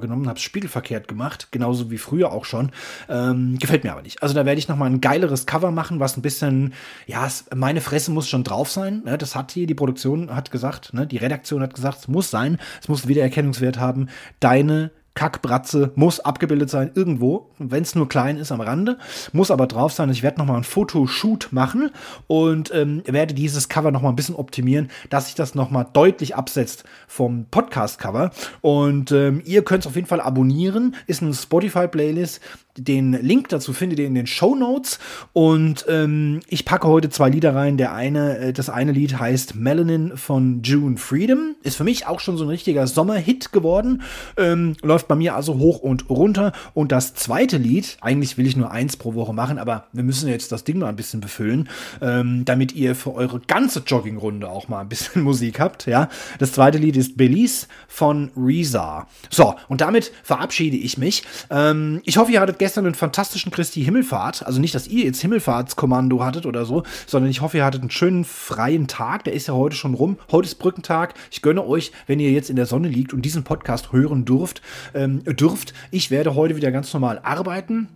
genommen, habe es spiegelverkehrt gemacht, genauso wie früher auch schon. Ähm, gefällt mir aber nicht. Also da werde ich noch mal ein geileres Cover machen, was ein bisschen, ja, meine Fresse muss schon drauf sein. Ne? Das hat hier die Produktion hat gesagt, ne? die Redaktion hat gesagt, es muss sein, es muss Wiedererkennungswert haben. Deine Kackbratze muss abgebildet sein irgendwo, wenn es nur klein ist am Rande, muss aber drauf sein. Ich werde nochmal ein Fotoshoot machen und ähm, werde dieses Cover nochmal ein bisschen optimieren, dass sich das nochmal deutlich absetzt vom Podcast-Cover. Und ähm, ihr könnt es auf jeden Fall abonnieren, ist eine Spotify-Playlist. Den Link dazu findet ihr in den Show Notes. Und ähm, ich packe heute zwei Lieder rein. Der eine, äh, das eine Lied heißt Melanin von June Freedom. Ist für mich auch schon so ein richtiger Sommerhit geworden. Ähm, läuft bei mir also hoch und runter. Und das zweite Lied, eigentlich will ich nur eins pro Woche machen, aber wir müssen jetzt das Ding mal ein bisschen befüllen, ähm, damit ihr für eure ganze Joggingrunde auch mal ein bisschen (laughs) Musik habt. Ja, das zweite Lied ist Belize von Reza. So, und damit verabschiede ich mich. Ähm, ich hoffe, ihr hattet gestern einen fantastischen Christi Himmelfahrt. Also nicht, dass ihr jetzt Himmelfahrtskommando hattet oder so, sondern ich hoffe, ihr hattet einen schönen freien Tag. Der ist ja heute schon rum. Heute ist Brückentag. Ich gönne euch, wenn ihr jetzt in der Sonne liegt und diesen Podcast hören dürft, ähm, dürft. Ich werde heute wieder ganz normal arbeiten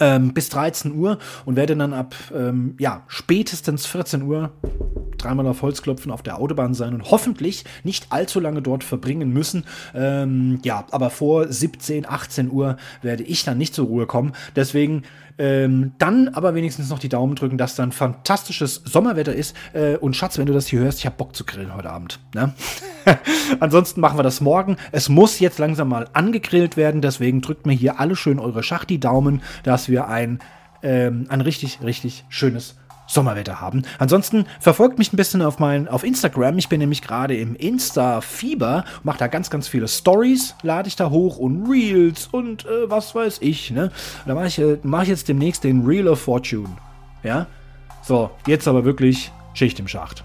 ähm, bis 13 Uhr und werde dann ab ähm, ja, spätestens 14 Uhr dreimal auf Holz klopfen auf der Autobahn sein und hoffentlich nicht allzu lange dort verbringen müssen. Ähm, ja, aber vor 17, 18 Uhr werde ich dann nicht zur Ruhe kommen. Deswegen ähm, dann aber wenigstens noch die Daumen drücken, dass dann fantastisches Sommerwetter ist. Äh, und Schatz, wenn du das hier hörst, ich habe Bock zu grillen heute Abend. Ne? (laughs) Ansonsten machen wir das morgen. Es muss jetzt langsam mal angegrillt werden. Deswegen drückt mir hier alle schön eure Schachti-Daumen, dass wir ein, ähm, ein richtig, richtig schönes Sommerwetter haben. Ansonsten verfolgt mich ein bisschen auf mein auf Instagram. Ich bin nämlich gerade im Insta-Fieber, mache da ganz, ganz viele Stories, lade ich da hoch und Reels und äh, was weiß ich. Ne? Da mache ich, äh, mach ich jetzt demnächst den Reel of Fortune. Ja? So, jetzt aber wirklich Schicht im Schacht.